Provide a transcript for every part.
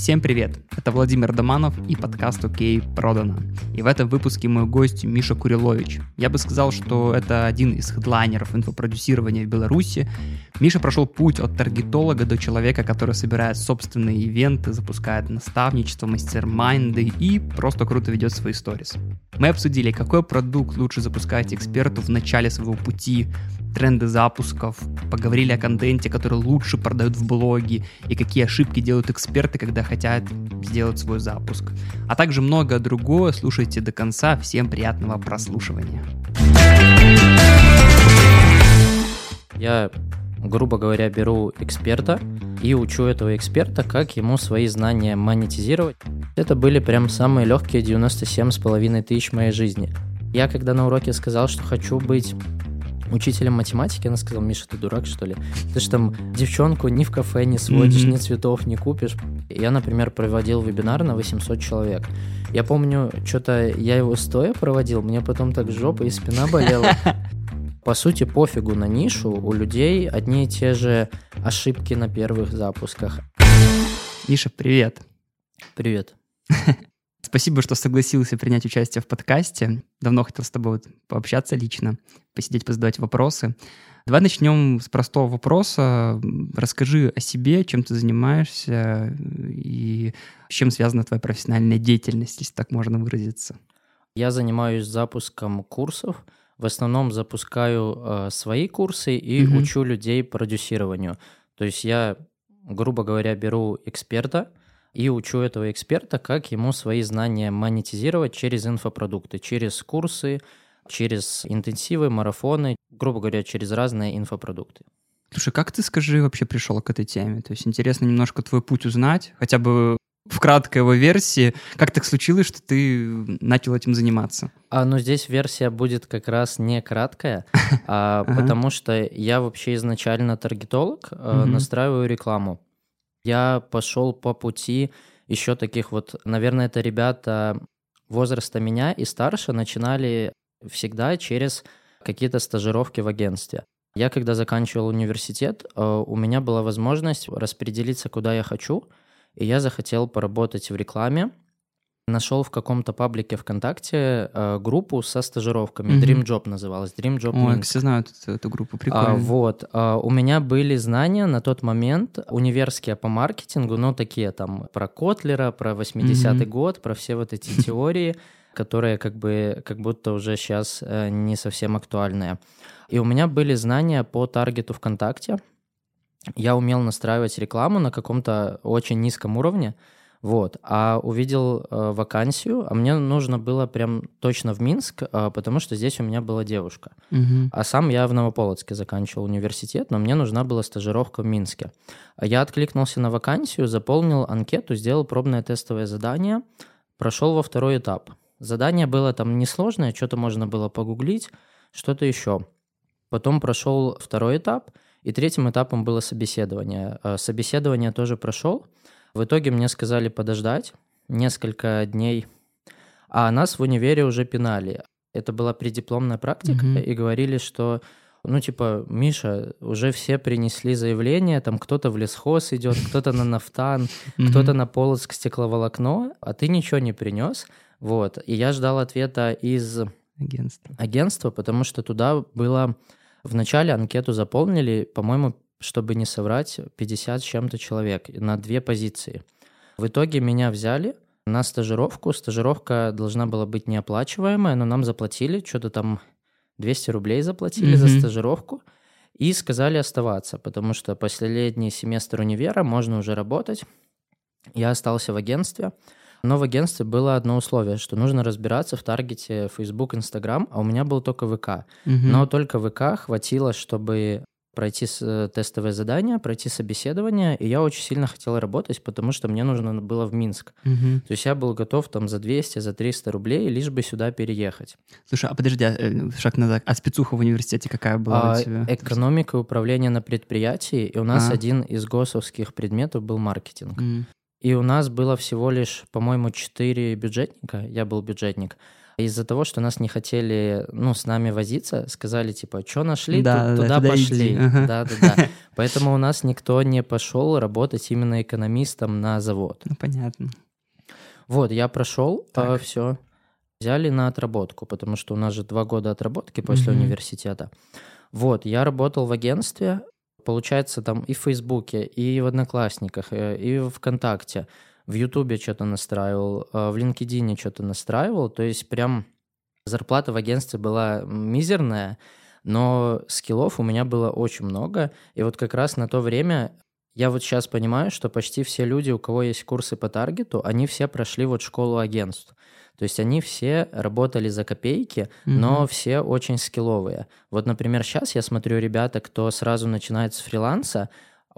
Всем привет! Это Владимир Доманов и подкаст «Окей, продано». И в этом выпуске мой гость Миша Курилович. Я бы сказал, что это один из хедлайнеров инфопродюсирования в Беларуси. Миша прошел путь от таргетолога до человека, который собирает собственные ивенты, запускает наставничество, мастер-майнды и просто круто ведет свои сторис. Мы обсудили, какой продукт лучше запускать эксперту в начале своего пути, тренды запусков, поговорили о контенте, который лучше продают в блоге, и какие ошибки делают эксперты, когда хотят сделать свой запуск. А также многое другое слушайте до конца. Всем приятного прослушивания. Я, грубо говоря, беру эксперта и учу этого эксперта, как ему свои знания монетизировать. Это были прям самые легкие 97,5 тысяч моей жизни. Я когда на уроке сказал, что хочу быть учителем математики, она сказала, Миша, ты дурак, что ли? Ты же там девчонку ни в кафе не сводишь, mm-hmm. ни цветов не купишь. Я, например, проводил вебинар на 800 человек. Я помню, что-то я его стоя проводил, мне потом так жопа и спина болела. По сути, пофигу на нишу, у людей одни и те же ошибки на первых запусках. Миша, привет. Привет. Спасибо, что согласился принять участие в подкасте. Давно хотел с тобой пообщаться лично, посидеть, позадавать вопросы. Давай начнем с простого вопроса. Расскажи о себе, чем ты занимаешься и с чем связана твоя профессиональная деятельность, если так можно выразиться. Я занимаюсь запуском курсов. В основном запускаю э, свои курсы и угу. учу людей продюсированию. То есть я, грубо говоря, беру эксперта, и учу этого эксперта, как ему свои знания монетизировать через инфопродукты, через курсы, через интенсивы, марафоны, грубо говоря, через разные инфопродукты. Слушай, как ты, скажи, вообще пришел к этой теме? То есть интересно немножко твой путь узнать, хотя бы в краткой его версии. Как так случилось, что ты начал этим заниматься? А, ну, здесь версия будет как раз не краткая, а, потому что я вообще изначально таргетолог, а, настраиваю рекламу. Я пошел по пути еще таких вот, наверное, это ребята возраста меня и старше начинали всегда через какие-то стажировки в агентстве. Я когда заканчивал университет, э, у меня была возможность распределиться, куда я хочу, и я захотел поработать в рекламе, нашел в каком-то паблике ВКонтакте э, группу со стажировками. Mm-hmm. Dream Job называлась. Dream Job Minsk. все знают эту, эту группу, прикольно. А, вот. А, у меня были знания на тот момент универские по маркетингу, но такие там про Котлера, про 80-й mm-hmm. год, про все вот эти теории, которые как бы как будто уже сейчас э, не совсем актуальные. И у меня были знания по таргету ВКонтакте. Я умел настраивать рекламу на каком-то очень низком уровне, вот. А увидел э, вакансию, а мне нужно было прям точно в Минск, э, потому что здесь у меня была девушка. Угу. А сам я в Новополоцке заканчивал университет, но мне нужна была стажировка в Минске. Я откликнулся на вакансию, заполнил анкету, сделал пробное тестовое задание, прошел во второй этап. Задание было там несложное, что-то можно было погуглить, что-то еще. Потом прошел второй этап, и третьим этапом было собеседование. Э, собеседование тоже прошел. В итоге мне сказали подождать несколько дней, а нас в универе уже пинали. Это была преддипломная практика, mm-hmm. и говорили, что ну, типа, Миша, уже все принесли заявление, там кто-то в лесхоз идет, кто-то на нафтан, кто-то на Полоцк стекловолокно, а ты ничего не принес. Вот. И я ждал ответа из агентства, агентства потому что туда было... Вначале анкету заполнили, по-моему, чтобы не соврать, 50 с чем-то человек на две позиции. В итоге меня взяли на стажировку. Стажировка должна была быть неоплачиваемая, но нам заплатили, что-то там 200 рублей заплатили mm-hmm. за стажировку и сказали оставаться, потому что последний семестр универа можно уже работать. Я остался в агентстве, но в агентстве было одно условие, что нужно разбираться в таргете Facebook, Instagram, а у меня был только ВК. Mm-hmm. Но только ВК хватило, чтобы пройти э, тестовое задание, пройти собеседование, и я очень сильно хотел работать, потому что мне нужно было в Минск. Угу. То есть я был готов там за 200, за 300 рублей, лишь бы сюда переехать. Слушай, а подожди, а, э, шаг назад. А спецуха в университете какая была а, у тебя? Экономика и управление на предприятии, и у нас а. один из госовских предметов был маркетинг. Mm. И у нас было всего лишь, по-моему, 4 бюджетника, я был бюджетник, из-за того, что нас не хотели, ну, с нами возиться, сказали, типа, что нашли, Да, ту- да, туда, пошли. ага. Да, да, да. Поэтому у нас никто не пошел работать именно экономистом на завод. Ну, понятно. Вот, я прошел, Так. все. Взяли на отработку, потому что у нас же два года отработки после Мгм. университета. Вот, я работал в агентстве, получается, там и в Фейсбуке, и в Одноклассниках, э, и в ВКонтакте, в Ютубе что-то настраивал, э, в LinkedIn что-то настраивал. То есть прям зарплата в агентстве была мизерная, но скиллов у меня было очень много. И вот как раз на то время я вот сейчас понимаю, что почти все люди, у кого есть курсы по таргету, они все прошли вот школу агентств. То есть они все работали за копейки, но Мгм. все очень скилловые. Вот, например, сейчас я смотрю ребята, кто сразу начинает с фриланса,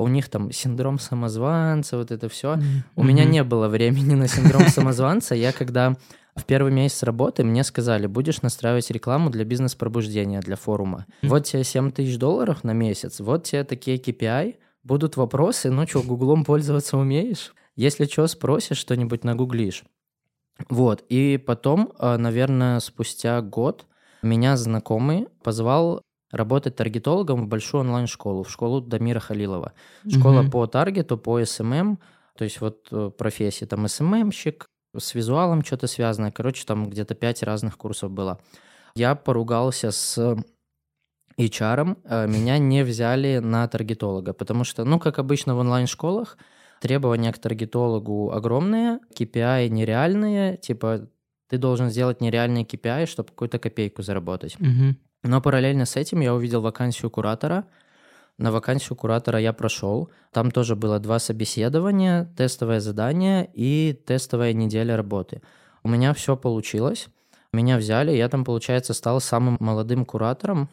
у них там синдром самозванца, вот это все. У меня не было времени на синдром самозванца. Я когда в первый месяц работы мне сказали, будешь настраивать рекламу для бизнес-пробуждения, для форума. Вот тебе 7 тысяч долларов на месяц, вот тебе такие KPI, будут вопросы, ну что, гуглом пользоваться умеешь? Если что, спросишь что-нибудь, нагуглишь. Вот, и потом, э, наверное, спустя год меня знакомый позвал работать таргетологом в большую онлайн-школу, в школу Дамира Халилова. Школа Мгм. по таргету, по SMM, то есть вот э, профессии, там SMM щик, с визуалом что-то связанное. Короче, там где-то пять разных курсов было. Я поругался с HR, э, меня не взяли на таргетолога, потому что, ну, как обычно в онлайн-школах, требования к таргетологу огромные, KPI нереальные, типа ты должен сделать нереальные KPI, чтобы какую-то копейку заработать. Мгм. Но параллельно с этим я увидел вакансию куратора. На вакансию куратора я прошел. Там тоже было два собеседования, тестовое задание и тестовая неделя работы. У меня все получилось. Меня взяли, я там, получается, стал самым молодым куратором.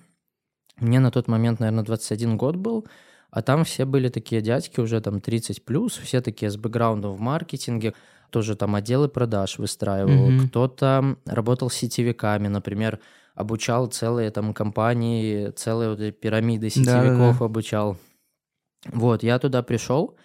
Мне на тот момент, наверное, 21 год был, а там все были такие дядьки, уже там 30 плюс, все такие с бэкграундом в маркетинге, тоже там отделы продаж выстраивал, Мгм. кто-то работал с сетевиками, например, обучал целые там компании, целые вот эти пирамиды сетевиков обучал. Вот, я туда пришел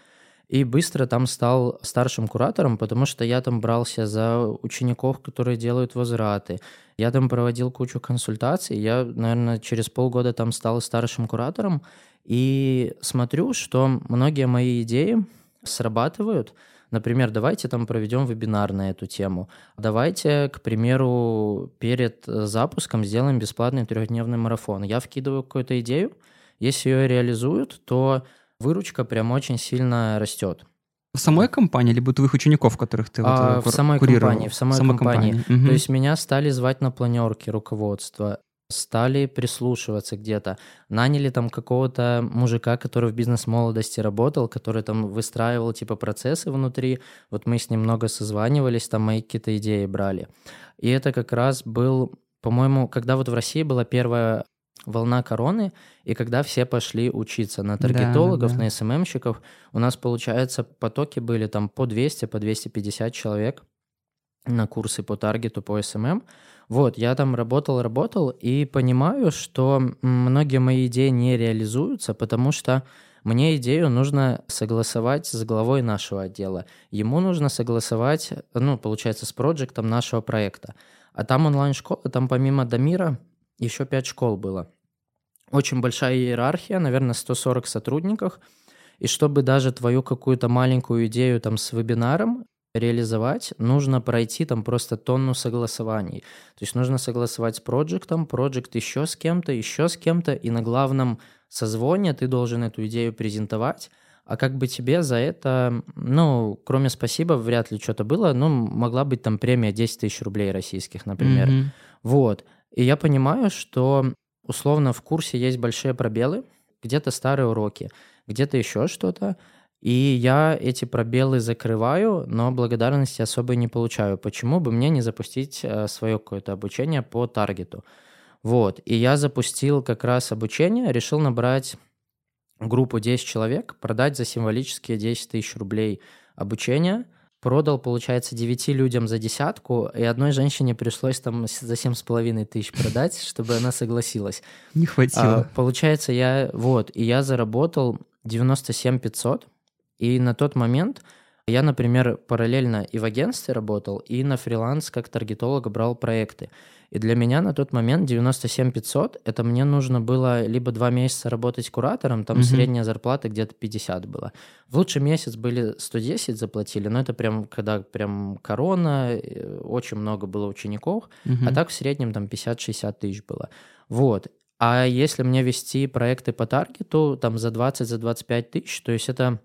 и быстро там стал старшим куратором, потому что я там брался за учеников, которые делают возвраты. Я там проводил кучу консультаций. Я, наверное, через полгода там стал старшим куратором. И смотрю, что многие мои идеи срабатывают. Например, давайте там проведем вебинар на эту тему. Давайте, к примеру, перед э, запуском сделаем бесплатный трехдневный марафон. Я вкидываю какую-то идею, если ее реализуют, то выручка прям очень сильно растет. В самой компании, либо твоих учеников, которых ты вот, А, э, в самой курировал? компании, в самой компании. Мгм. То есть меня стали звать на планерки руководства, стали прислушиваться где-то. Наняли там какого-то мужика, который в бизнес-молодости работал, который там выстраивал типа процессы внутри. Вот мы с ним много созванивались, там мои какие-то идеи брали. И это как раз был, по-моему, когда вот в России была первая волна короны, и когда все пошли учиться на Да, таргетологов, да. на SMM щиков, у нас, получается, потоки были там по 200, по 250 человек на курсы по таргету, по SMM. Вот, я там работал, работал, и понимаю, что многие мои идеи не реализуются, потому что мне идею нужно согласовать с главой нашего отдела. Ему нужно согласовать, ну, получается, с проектом нашего проекта. А там онлайн-школа, там помимо Дамира еще 5 школ было. Очень большая иерархия, наверное, 140 сотрудников. И чтобы даже твою какую-то маленькую идею там с вебинаром реализовать, нужно пройти там просто тонну согласований. То есть нужно согласовать с проектом, проект еще с кем-то, еще с кем-то, и на главном созвоне ты должен эту идею презентовать, а как бы тебе за это, ну, кроме спасибо, вряд ли что-то было, ну, могла быть там премия 10 тысяч рублей российских, например. Мгм. Вот. И я понимаю, что условно в курсе есть большие пробелы, где-то старые уроки, где-то еще что-то, и я эти пробелы закрываю, но благодарности особо не получаю. Почему бы мне не запустить э, свое какое-то обучение по таргету? Вот. И я запустил как раз обучение, решил набрать группу 10 человек, продать за символические 10 тысяч рублей обучение. Продал, получается, 9 людям за десятку, и одной женщине пришлось там с- за 7,5 тысяч продать, чтобы она согласилась. Не А, хватило. получается, я вот, и я заработал 97 500, и на тот момент Я, например, параллельно и в агентстве работал, и на фриланс как таргетолог брал проекты. И для меня на тот момент 97 500 это мне нужно было либо два месяца работать куратором, там угу. средняя зарплата где-то 50 была. В лучший месяц были 110 заплатили, но это прям когда прям корона, э, очень много было учеников, угу. а так в среднем там 50-60 тысяч было. Вот. А если мне вести проекты по таргету, там за 20, за 25 тысяч, то есть это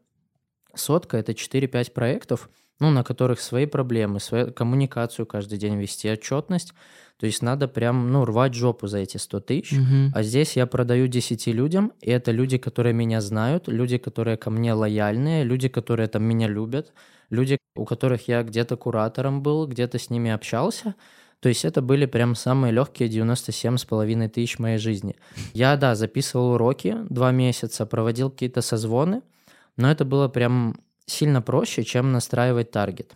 сотка, это 4-5 проектов, ну, на которых свои проблемы, свою коммуникацию каждый день вести, отчетность. То есть надо прям, ну, рвать жопу за эти 100 тысяч. Угу. А здесь я продаю 10 людям, и это люди, которые меня знают, люди, которые ко мне лояльные, люди, которые там меня любят, люди, у которых я где-то куратором был, где-то с ними общался. То есть это были прям самые легкие 97,5 тысяч моей жизни. Я, да, записывал уроки два месяца, проводил какие-то созвоны, но это было прям сильно проще, чем настраивать таргет.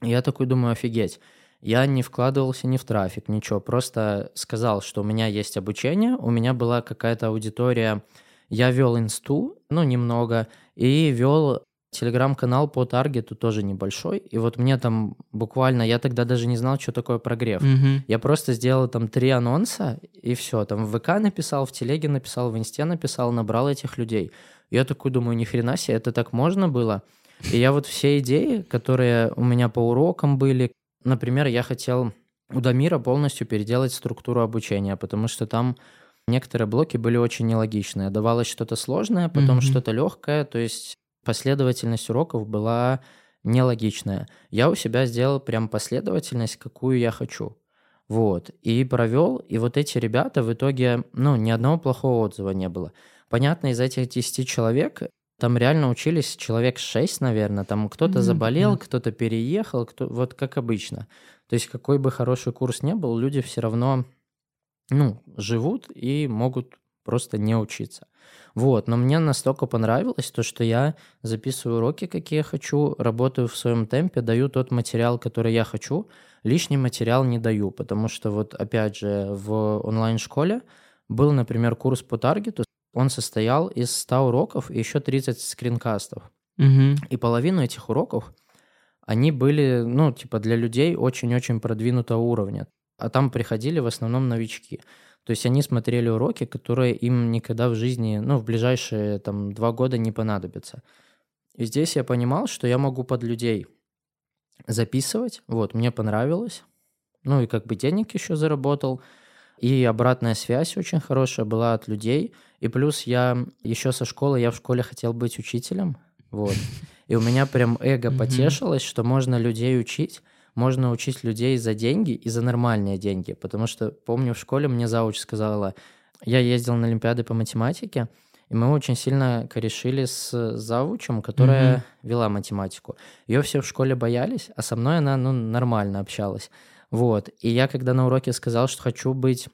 Я такой думаю, офигеть. Я не вкладывался ни в трафик, ничего. Просто сказал, что у меня есть обучение, у меня была какая-то аудитория. Я вел инсту, ну, немного, и вел телеграм-канал по таргету тоже небольшой. И вот мне там буквально, я тогда даже не знал, что такое прогрев. Mm-hmm. Я просто сделал там три анонса, и все. Там в ВК написал, в телеге написал, в инсте написал, набрал этих людей. Я такой думаю, ни хрена себе, это так можно было? И я вот все идеи, которые у меня по урокам были, например, я хотел у Дамира полностью переделать структуру обучения, потому что там некоторые блоки были очень нелогичные. Давалось что-то сложное, потом mm-hmm. что-то легкое, то есть последовательность уроков была нелогичная. Я у себя сделал прям последовательность, какую я хочу. Вот. И провел, и вот эти ребята в итоге, ну, ни одного плохого отзыва не было. Понятно, из этих 10 человек там реально учились человек 6, наверное. Там кто-то mm-hmm. заболел, кто-то переехал, кто... вот как обычно. То есть какой бы хороший курс не был, люди все равно ну, живут и могут просто не учиться. Вот, но мне настолько понравилось то, что я записываю уроки, какие я хочу, работаю в своем темпе, даю тот материал, который я хочу, лишний материал не даю, потому что вот опять же в онлайн-школе был, например, курс по таргету, он состоял из 100 уроков и еще 30 скринкастов. Угу. И половину этих уроков, они были, ну, типа для людей очень-очень продвинутого уровня. А там приходили в основном новички. То есть они смотрели уроки, которые им никогда в жизни, ну, в ближайшие там два года не понадобятся. И здесь я понимал, что я могу под людей записывать. Вот, мне понравилось. Ну и как бы денег еще заработал. И обратная связь очень хорошая была от людей. И плюс я еще со школы, я в школе хотел быть учителем. Вот. И у меня прям эго потешилось, что можно людей учить, можно учить людей за деньги и за нормальные деньги. Потому что, помню, в школе мне зауч сказала, я ездил на Олимпиады по математике, и мы очень сильно корешили с завучем, которая mm-hmm. вела математику. Ее все в школе боялись, а со мной она ну, нормально общалась. Вот. И я, когда на уроке сказал, что хочу быть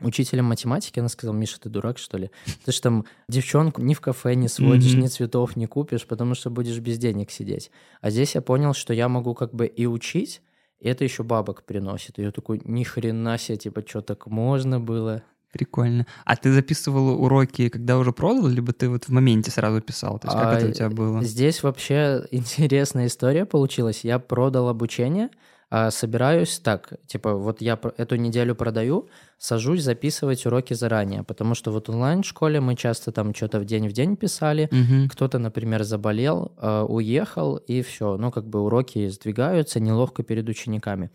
учителем математики, она сказала, Миша, ты дурак, что ли? Ты же там девчонку ни в кафе не сводишь, mm-hmm. ни цветов не купишь, потому что будешь без денег сидеть. А здесь я понял, что я могу как бы и учить, и это еще бабок приносит. И я такой, ни хрена себе, типа, что так можно было? Прикольно. А ты записывал уроки, когда уже продал, либо ты вот в моменте сразу писал? То есть как а, это у тебя было? Здесь вообще интересная история получилась. Я продал обучение, а собираюсь так, типа, вот я эту неделю продаю, сажусь записывать уроки заранее, потому что вот онлайн-школе мы часто там что-то в день в день писали, угу. кто-то, например, заболел, э, уехал, и все, ну, как бы уроки сдвигаются неловко перед учениками.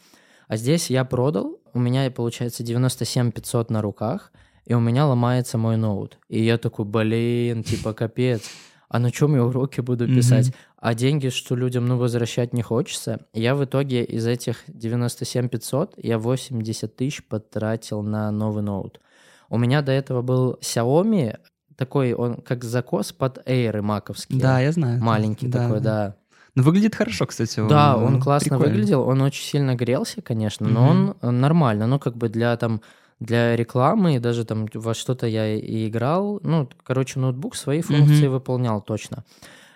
А здесь я продал, у меня получается 97 500 на руках, и у меня ломается мой ноут. И я такой, блин, типа, капец а на чем я уроки буду писать? Mm-hmm. А деньги, что людям, ну, возвращать не хочется. Я в итоге из этих 97 500, я 80 тысяч потратил на новый ноут. У меня до этого был Xiaomi, такой он как закос под Air маковский. Да, я знаю. Маленький да, такой, да. да. Ну, выглядит хорошо, кстати. Он, да, он классно прикольный. выглядел, он очень сильно грелся, конечно, но mm-hmm. он нормально, ну, как бы для там для рекламы, и даже там во что-то я и играл. Ну, короче, ноутбук свои функции mm-hmm. выполнял точно.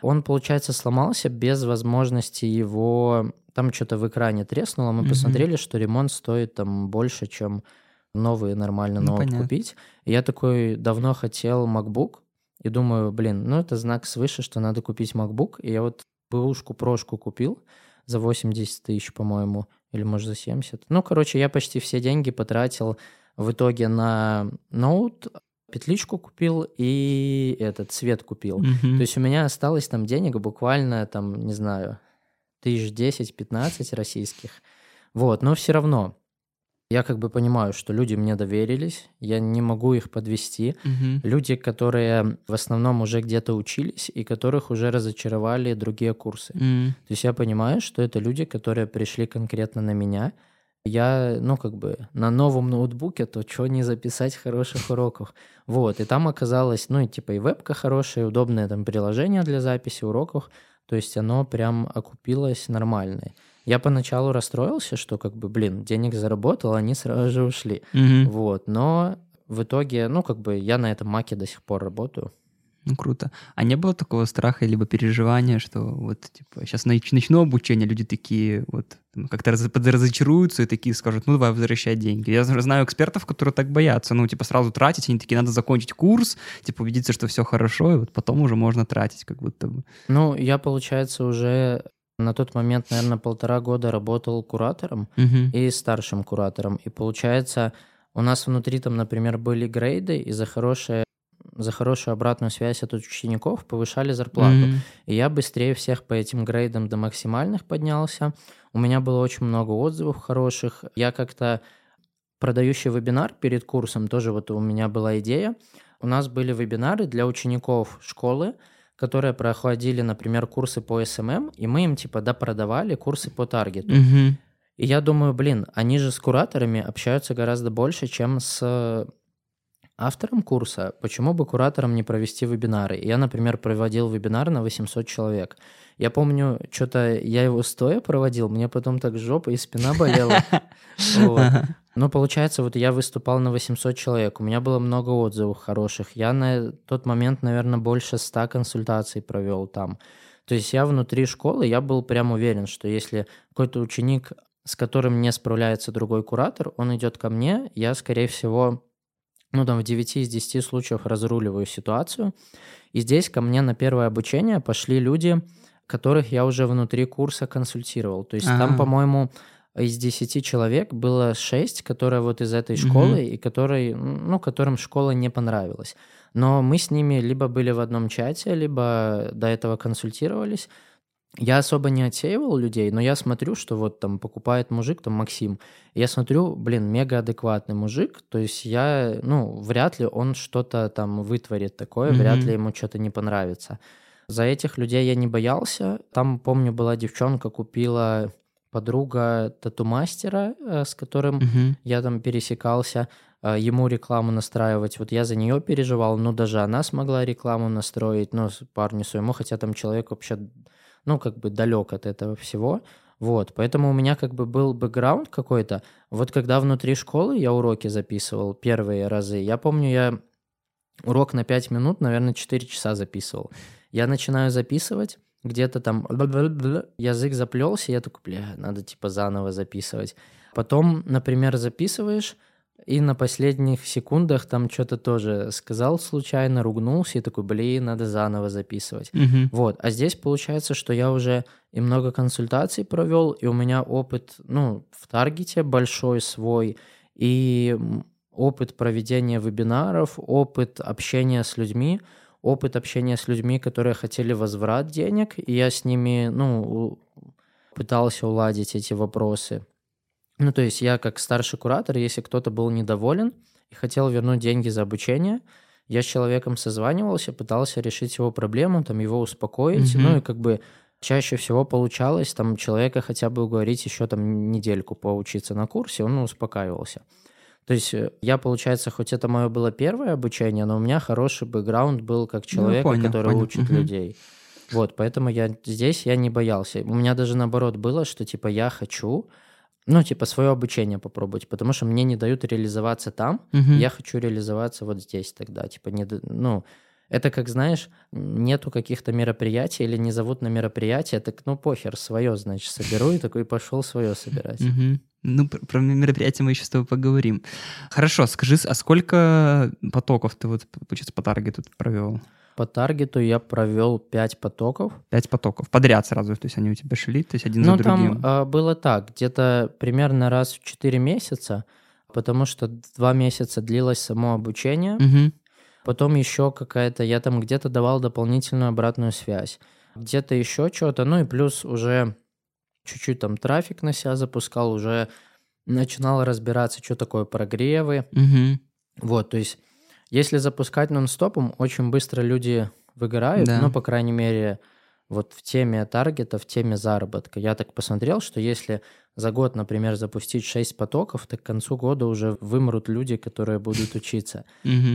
Он, получается, сломался без возможности его... Там что-то в экране треснуло, мы mm-hmm. посмотрели, что ремонт стоит там больше, чем новый нормально ну, ноут понятно. купить. И я такой давно хотел MacBook, и думаю, блин, ну это знак свыше, что надо купить MacBook. И я вот бэушку прошку купил за 80 тысяч, по-моему, или может за 70. Ну, короче, я почти все деньги потратил в итоге на ноут, петличку купил и этот цвет купил. Мгм. То есть у меня осталось там денег буквально, там, не знаю, тысяч 10-15 российских. Вот, но все равно я как бы понимаю, что люди мне доверились, я не могу их подвести. Мгм. Люди, которые в основном уже где-то учились и которых уже разочаровали другие курсы. М. То есть я понимаю, что это люди, которые пришли конкретно на меня. Я, ну, как бы на новом ноутбуке, то что не записать хороших уроков. Вот, и там оказалось, ну, и типа и вебка хорошая, удобное там приложение для записи уроков. То есть оно прям окупилось нормально. Я поначалу расстроился, что как бы, блин, денег заработал, они сразу же ушли. Мгм. Вот, но в итоге, ну, как бы я на этом маке до сих пор работаю. Ну, круто. А не было такого страха либо переживания, что вот, типа, сейчас начну обучение, люди такие вот там, как-то раз- подразочаруются и такие скажут, ну, давай возвращай деньги. Я знаю экспертов, которые так боятся, ну, типа, сразу тратить, они такие, надо закончить курс, типа, убедиться, что все хорошо, и вот потом уже можно тратить, как будто бы. Ну, я, получается, уже на тот момент, наверное, полтора года работал куратором Мгм. и старшим куратором. И получается, у нас внутри там, например, были грейды, и за хорошее за хорошую обратную связь от учеников повышали зарплату. Мгм. И я быстрее всех по этим грейдам до максимальных поднялся. У меня было очень много отзывов хороших. Я как-то продающий вебинар перед курсом, тоже вот у меня была идея. У нас были вебинары для учеников школы, которые проходили, например, курсы по SMM, и мы им типа допродавали курсы по таргету. Мгм. И я думаю, блин, они же с кураторами общаются гораздо больше, чем с автором курса. Почему бы кураторам не провести вебинары? Я, например, проводил вебинар на 800 человек. Я помню, что-то я его стоя проводил, мне потом так жопа и спина болела. Ну, получается, вот я выступал на 800 человек, у меня было много отзывов хороших. Я на тот момент, наверное, больше 100 консультаций провел там. То есть я внутри школы, я был прям уверен, что если какой-то ученик, с которым не справляется другой куратор, он идет ко мне, я, скорее всего, ну, там, в 9 из 10 случаев разруливаю ситуацию. И здесь ко мне на первое обучение пошли люди, которых я уже внутри курса консультировал. То есть Ага. там, по-моему, из 10 человек было 6, которые вот из этой школы, и которые, ну, которым школа не понравилась. Но мы с ними либо были в одном чате, либо до этого консультировались. Я особо не отсеивал людей, но я смотрю, что вот там покупает мужик, там Максим. Я смотрю, блин, мега адекватный мужик, то есть я, ну, вряд ли он что-то там вытворит такое, вряд Мгм. ли ему что-то не понравится. За этих людей я не боялся. Там, помню, была девчонка, купила подруга тату-мастера, э, с которым Мгм. я там пересекался, э, ему рекламу настраивать. Вот я за нее переживал, ну, даже она смогла рекламу настроить, ну, с- парню своему, хотя там человек вообще, ну, как бы далек от этого всего. Вот, поэтому у меня как бы был бэкграунд какой-то. Вот когда внутри школы я уроки записывал первые разы, я помню, я урок на 5 минут, наверное, 4 часа записывал. Я начинаю записывать, где-то там язык заплелся, я такой, бля, надо типа заново записывать. Потом, например, записываешь, и на последних секундах там что-то тоже сказал случайно, ругнулся, и такой, блин, надо заново записывать. Мгм. Вот, а здесь получается, что я уже и много консультаций провел, и у меня опыт, ну, в таргете большой свой, и опыт проведения вебинаров, опыт общения с людьми, опыт общения с людьми, которые хотели возврат денег, и я с ними, ну, пытался уладить эти вопросы. Ну, то есть я как старший куратор, если кто-то был недоволен и хотел вернуть деньги за обучение, я с человеком созванивался, пытался решить его проблему, там его успокоить, Мгм. ну и как бы чаще всего получалось там человека хотя бы уговорить еще там недельку поучиться на курсе, он успокаивался. То есть э, я, получается, хоть это мое было первое обучение, но у меня хороший бэкграунд был как человека, понял, который понял. учит Мгм. людей. Вот, поэтому я здесь я не боялся. У меня даже наоборот было, что типа я хочу, ну, типа свое обучение попробовать, потому что мне не дают реализоваться там, Мгм. я хочу реализоваться вот здесь тогда. Типа, не, ну, это как, знаешь, нету каких-то мероприятий или не зовут на мероприятие, так, ну, похер, свое, значит, соберу и такой пошел свое собирать. Мгм. Ну, пр- про мероприятие мы еще с тобой поговорим. Хорошо, скажи, а сколько потоков ты вот, получается, по таргету провел? По таргету я провел 5 потоков. 5 потоков. Подряд сразу, то есть они у тебя шли, то есть один ну, за другим. там э, было так, где-то примерно раз в 4 месяца, потому что 2 месяца длилось само обучение. Мгм. Потом еще какая-то, я там где-то давал дополнительную обратную связь. Где-то еще что-то, ну и плюс уже чуть-чуть там трафик на себя запускал, уже начинал разбираться, что такое прогревы. Мгм. Вот, то есть если запускать нон-стопом, очень быстро люди выгорают, Да. ну, по крайней мере, вот в теме таргета, в теме заработка. Я так посмотрел, что если за год, например, запустить 6 потоков, то к концу года уже вымрут люди, которые будут учиться.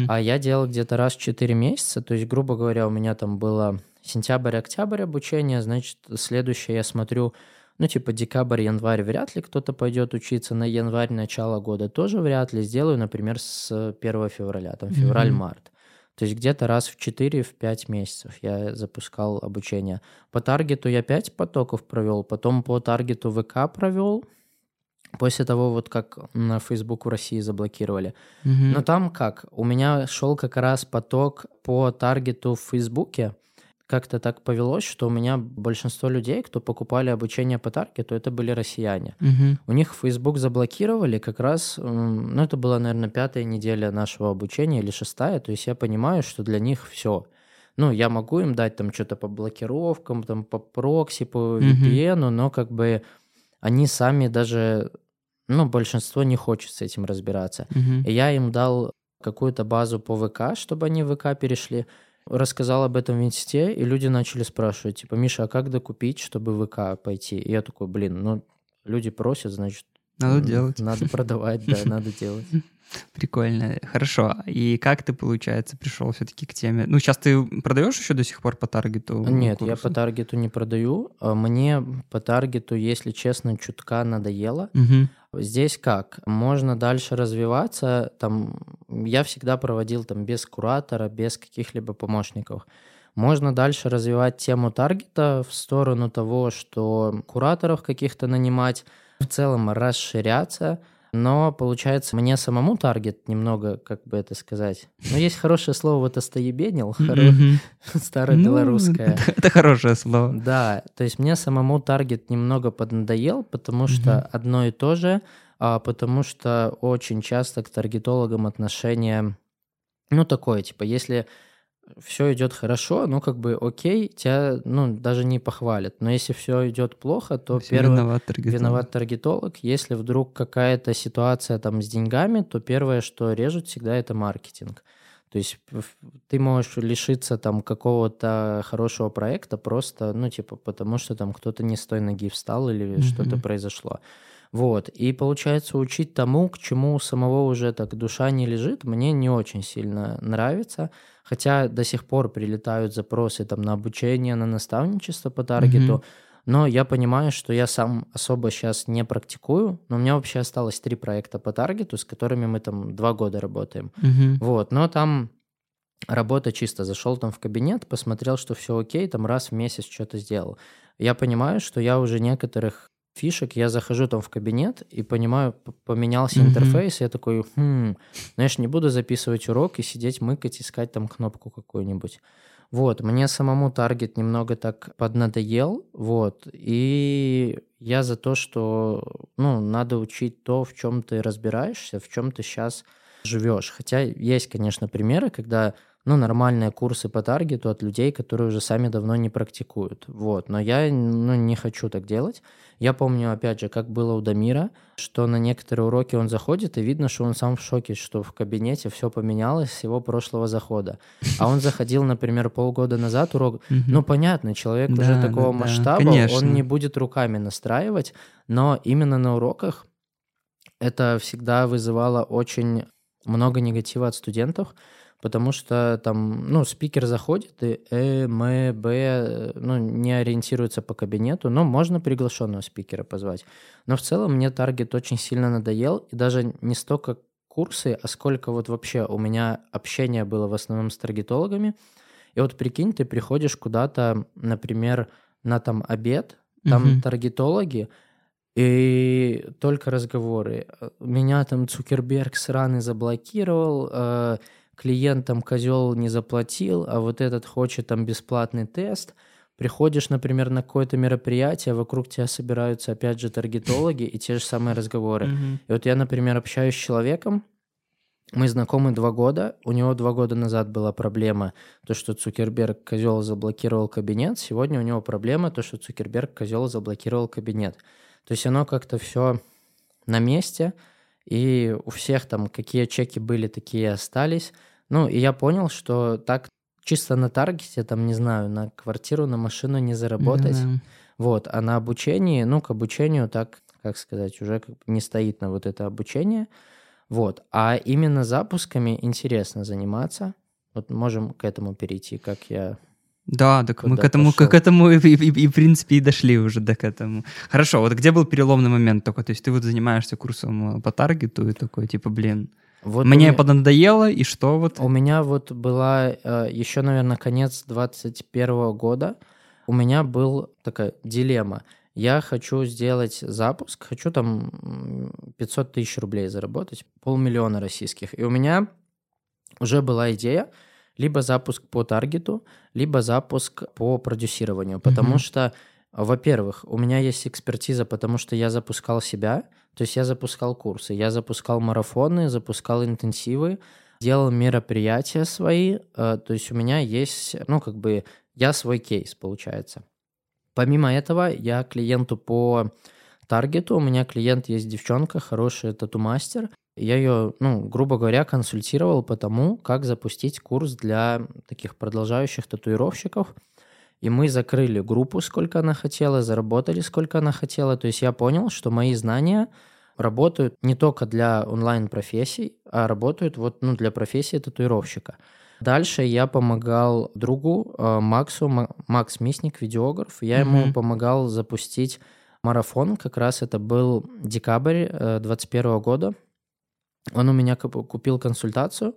А я делал где-то раз в 4 месяца, то есть, грубо говоря, у меня там было сентябрь-октябрь обучение, значит, следующее я смотрю, ну, типа декабрь, январь вряд ли кто-то пойдет учиться, на январь, начало года тоже вряд ли, сделаю, например, с 1 февраля, там, февраль-март. То есть где-то раз в 4-5 месяцев я запускал обучение. По таргету я 5 потоков провел, потом по таргету ВК провел, после того, вот как на Facebook в России заблокировали. Мгм. Но там как? У меня шел как раз поток по таргету в Фейсбуке. Как-то так повелось, что у меня большинство людей, кто покупали обучение по таргету, это были россияне. Мгм. У них Facebook заблокировали как раз, ну это была, наверное, пятая неделя нашего обучения или шестая, то есть я понимаю, что для них все. Ну, я могу им дать там что-то по блокировкам, там по прокси, по. VPN, но как бы они сами даже, ну, большинство не хочет с этим разбираться. Мгм. И я им дал какую-то базу по ВК, чтобы они в ВК перешли. Рассказал об этом в инсте, и люди начали спрашивать, типа, Миша, а как докупить, чтобы в ВК пойти? И я такой, блин, ну, люди просят, значит... Надо делать. Надо продавать, да, надо делать. Прикольно. Хорошо. И как ты, получается, пришел все-таки к теме? Ну, сейчас ты продаешь еще до сих пор по таргету? Нет, я курсы? по таргету не продаю. А Мне по таргету, если честно, чутка надоело. Мгм. Здесь как? Можно дальше развиваться. Там, я всегда проводил там без куратора, без каких-либо помощников. Можно дальше развивать тему таргета в сторону того, что кураторов каких-то нанимать, в целом расширяться. Но получается, мне самому таргет немного, как бы это сказать. Ну, есть хорошее слово, вот остоебенил, хоро- старое Ну, белорусское. Это, это хорошее слово. Да, то есть мне самому таргет немного поднадоел, потому что одно и то же, а, потому что очень часто к таргетологам отношение, ну, такое, типа, если все идет хорошо, ну, как бы окей, тебя, ну, даже не похвалят. Но если все идет плохо, то Всё первое, виноват таргетолог. виноват таргетолог. Если вдруг какая-то ситуация там с деньгами, то первое, что режут всегда, это маркетинг. То есть ты можешь лишиться там какого-то хорошего проекта просто, ну, типа, потому что там кто-то не с той ноги встал или Мгм. что-то произошло. Вот. И получается, учить тому, к чему у самого уже так душа не лежит, мне не очень сильно нравится. Хотя до сих пор прилетают запросы там на обучение, на наставничество по таргету. Мгм. Но я понимаю, что я сам особо сейчас не практикую. Но у меня вообще осталось три проекта по таргету, с которыми мы там два года работаем. Мгм. Вот, но там работа чисто. Зашел там в кабинет, посмотрел, что все окей, там раз в месяц что-то сделал. Я понимаю, что я уже некоторых фишек, я захожу там в кабинет и понимаю, поменялся Мгм. интерфейс, и я такой, хм, ж не буду записывать урок и сидеть мыкать, искать там кнопку какую-нибудь. Вот, мне самому таргет немного так поднадоел, вот, и я за то, что, ну, надо учить то, в чем ты разбираешься, в чем ты сейчас живешь. Хотя есть, конечно, примеры, когда ну, нормальные курсы по таргету от людей, которые уже сами давно не практикуют. Вот. Но я ну, не хочу так делать. Я помню, опять же, как было у Дамира, что на некоторые уроки он заходит, и видно, что он сам в шоке, что в кабинете все поменялось с его прошлого захода. А он заходил, например, полгода назад урок. Ну, понятно, человек уже такого масштаба, он не будет руками настраивать, но именно на уроках это всегда вызывало очень много негатива от студентов, потому что там, ну, спикер заходит и Э, М, Б, э, ну, не ориентируется по кабинету, но можно приглашенного спикера позвать. Но в целом мне таргет очень сильно надоел, и даже не столько курсы, а сколько вот вообще у меня общение было в основном с таргетологами. И вот прикинь, ты приходишь куда-то, например, на там обед, там Мгм. таргетологи, и только разговоры. Меня там Цукерберг сраный заблокировал, э, клиентам козел не заплатил, а вот этот хочет там бесплатный тест. Приходишь, например, на какое-то мероприятие, вокруг тебя собираются опять же таргетологи и те же самые разговоры. И вот я, например, общаюсь с человеком, мы знакомы два года, у него два года назад была проблема, то, что Цукерберг козел заблокировал кабинет, сегодня у него проблема, то, что Цукерберг козел заблокировал кабинет. То есть оно как-то все на месте, и у всех там какие чеки были, такие и остались. Ну, и я понял, что так чисто на таргете, там, не знаю, на квартиру, на машину не заработать. Да. Вот, а на обучении, ну, к обучению так, как сказать, уже не стоит на вот это обучение. Вот, а именно запусками интересно заниматься. Вот можем к этому перейти, как я... Да, так мы к этому, к этому и, и- и, в принципе, и дошли уже да, к этому. Хорошо, вот где был переломный момент только? То есть ты вот занимаешься курсом э, по таргету и такой, типа, блин, Вот мне меня- поднадоело, и что вот? У меня вот была э, еще, наверное, конец 21 года. У меня был такая дилемма. Я хочу сделать запуск, хочу там м, 500 тысяч рублей заработать, полмиллиона российских. И у меня уже была идея либо запуск по таргету, либо запуск по продюсированию. Потому Мгм. что, во-первых, у меня есть экспертиза, потому что я запускал себя, то есть я запускал курсы, я запускал марафоны, запускал интенсивы, делал мероприятия свои, э, то есть у меня есть, ну, как бы, я свой кейс, получается. Помимо этого, я клиенту по таргету, у меня клиент есть девчонка, хорошая тату-мастер, я ее, ну, грубо говоря, консультировал по тому, как запустить курс для таких продолжающих татуировщиков, и мы закрыли группу, сколько она хотела, заработали, сколько она хотела, то есть я понял, что мои знания работают не только для онлайн-профессий, а работают вот, ну, для профессии татуировщика. Дальше я помогал другу э, Максу, Ма- Макс Мисник, видеограф. Я ему Мгм. помогал запустить марафон. Как раз это был декабрь 2021 года. Он у меня куп- купил консультацию,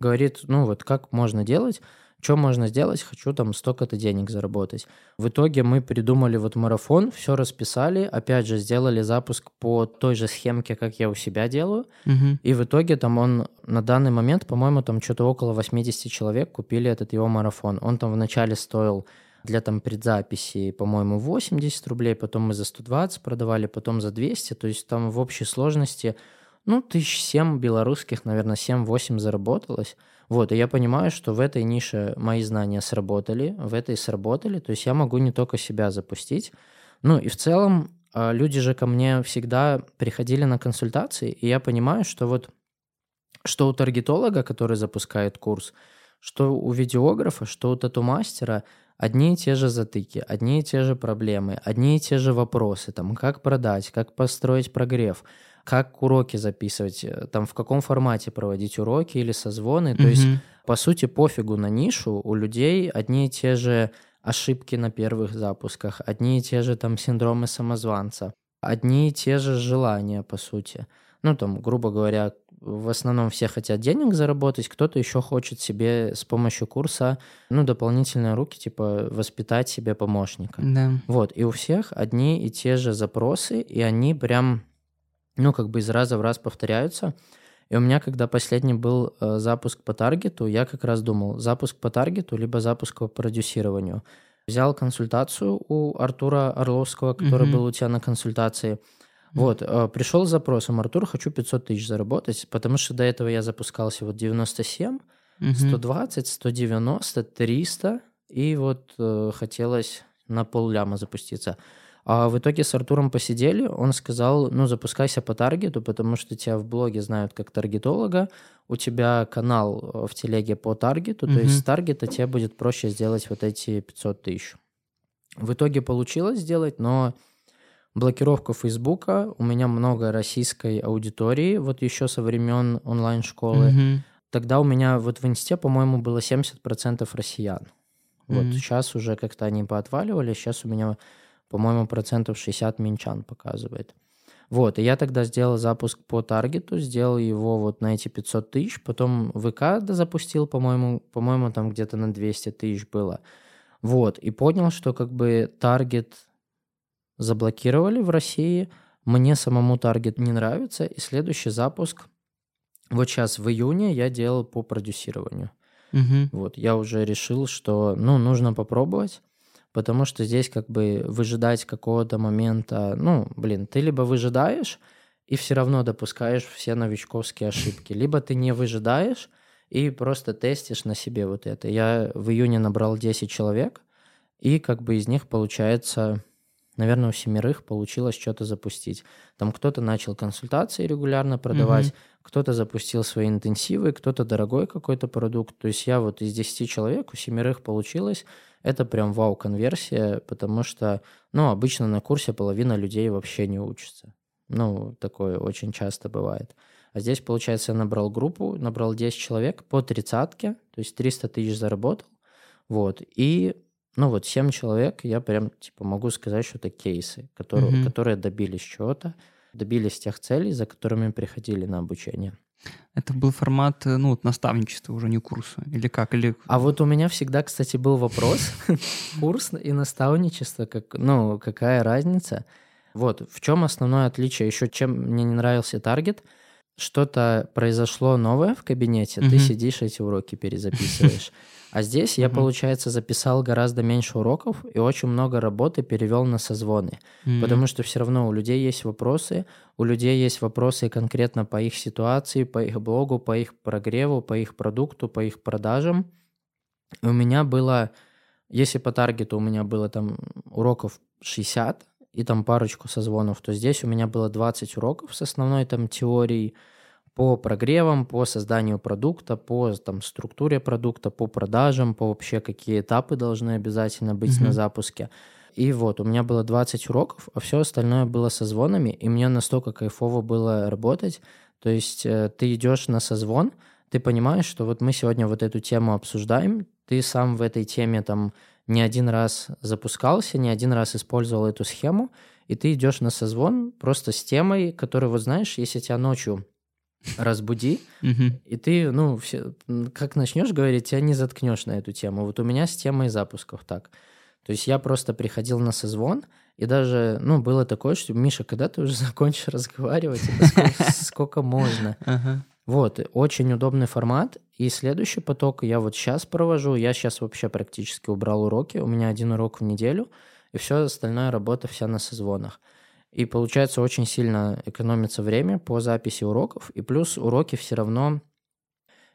говорит, ну вот как можно делать, что можно сделать, хочу там столько-то денег заработать. В итоге мы придумали вот марафон, все расписали, опять же сделали запуск по той же схемке, как я у себя делаю, Мгм. и в итоге там он на данный момент, по-моему, там что-то около 80 человек купили этот его марафон. Он там вначале стоил для там предзаписи, по-моему, 80 рублей, потом мы за 120 продавали, потом за 200, то есть там в общей сложности, ну, тысяч семь белорусских, наверное, 7-8 заработалось. Вот, и я понимаю, что в этой нише мои знания сработали, в этой сработали, то есть я могу не только себя запустить. Ну, и в целом а, люди же ко мне всегда приходили на консультации, и я понимаю, что вот что у таргетолога, который запускает курс, что у видеографа, что у тату-мастера одни и те же затыки, одни и те же проблемы, одни и те же вопросы, там, как продать, как построить прогрев, как уроки записывать, э, там, в каком формате проводить уроки или созвоны. То есть, по сути, пофигу на нишу, у людей одни и те же ошибки на первых запусках, одни и те же там синдромы самозванца, одни и те же желания, по сути. Ну, там, грубо говоря, в основном все хотят денег заработать, кто-то еще хочет себе с помощью курса, ну, дополнительные руки, типа, воспитать себе помощника. Да. Вот, и у всех одни и те же запросы, и они прям, ну, как бы из раза в раз повторяются. И у меня, когда последний был э, запуск по таргету, я как раз думал, запуск по таргету, либо запуск по продюсированию. Взял консультацию у Артура Орловского, который Мгм. был у тебя на консультации. Вот, э, пришел с запросом, Артур, хочу 500 тысяч заработать, потому что до этого я запускался вот 97, Мгм. 120, 190, 300, и вот э, хотелось на полляма запуститься. А в итоге с Артуром посидели, он сказал, ну, запускайся по таргету, потому что тебя в блоге знают как таргетолога, у тебя канал э, в телеге по таргету, то Мгм. есть с таргета тебе будет проще сделать вот эти 500 тысяч. В итоге получилось сделать, но блокировка Фейсбука, у меня много российской аудитории, вот еще со времен онлайн-школы, Мгм. Тогда у меня вот в инсте, по-моему, было 70% россиян. Вот Мгм. сейчас уже как-то они поотваливали, сейчас у меня, по-моему, процентов 60 минчан показывает. Вот, и я тогда сделал запуск по таргету, сделал его вот на эти 500 тысяч, потом ВК запустил, по-моему, по-моему, там где-то на 200 тысяч было. Вот, и понял, что как бы таргет заблокировали в России, мне самому таргет не нравится, и следующий запуск Вот сейчас в июне я делал по продюсированию. Мгм. Вот, я уже решил, что, ну, нужно попробовать, потому что здесь как бы выжидать какого-то момента, ну, блин, ты либо выжидаешь и все равно допускаешь все новичковские ошибки, либо ты не выжидаешь и просто тестишь на себе вот это. Я в июне набрал 10 человек, и как бы из них получается, наверное, у семерых получилось что-то запустить. Там кто-то начал консультации регулярно продавать, Мгм. кто-то запустил свои интенсивы, кто-то дорогой какой-то продукт. То есть я вот из 10 человек, у семерых получилось. Это прям вау-конверсия, потому что, ну, обычно на курсе половина людей вообще не учится. Ну, такое очень часто бывает. А здесь, получается, я набрал группу, набрал 10 человек по тридцатке, то есть 300 тысяч заработал. Вот. И, ну, вот 7 человек, я прям, типа, могу сказать, что это кейсы, которые, Мгм. которые добились чего-то, добились тех целей, за которыми приходили на обучение. Это был формат, э, ну, вот наставничества, уже не курса. Или как? Или... А вот у меня всегда, кстати, был вопрос. Курс и наставничество, как, ну, какая разница? Вот, в чем основное отличие? Еще чем мне не нравился таргет? Что-то произошло новое в кабинете, ты Мгм. сидишь, эти уроки перезаписываешь. А здесь я, получается, записал гораздо меньше уроков и очень много работы перевел на созвоны. Потому что все равно у людей есть вопросы, у людей есть вопросы конкретно по их ситуации, по их блогу, по их прогреву, по их продукту, по их продажам. И у меня было, если по таргету у меня было там уроков 60 и там парочку созвонов, то здесь у меня было 20 уроков с основной там теорией по прогревам, по созданию продукта, по там структуре продукта, по продажам, по вообще какие этапы должны обязательно быть Мгм. на запуске. И вот, у меня было 20 уроков, а все остальное было созвонами, и мне настолько кайфово было работать. То есть э, ты идешь на созвон, ты понимаешь, что вот мы сегодня вот эту тему обсуждаем, ты сам в этой теме там не один раз запускался, не один раз использовал эту схему, и ты идешь на созвон просто с темой, которая, вот знаешь, если тебя ночью разбуди, и ты, ну, все, как начнешь говорить, тебя не заткнешь на эту тему. Вот у меня с темой запусков так. То есть я просто приходил на созвон, и даже, ну, было такое, что, Миша, когда ты уже закончишь разговаривать, сколько, сколько можно? Ага. Вот, очень удобный формат. И следующий поток я вот сейчас провожу. Я сейчас вообще практически убрал уроки. У меня один урок в неделю, и все остальная работа вся на созвонах. И получается очень сильно экономится время по записи уроков. И плюс уроки все равно...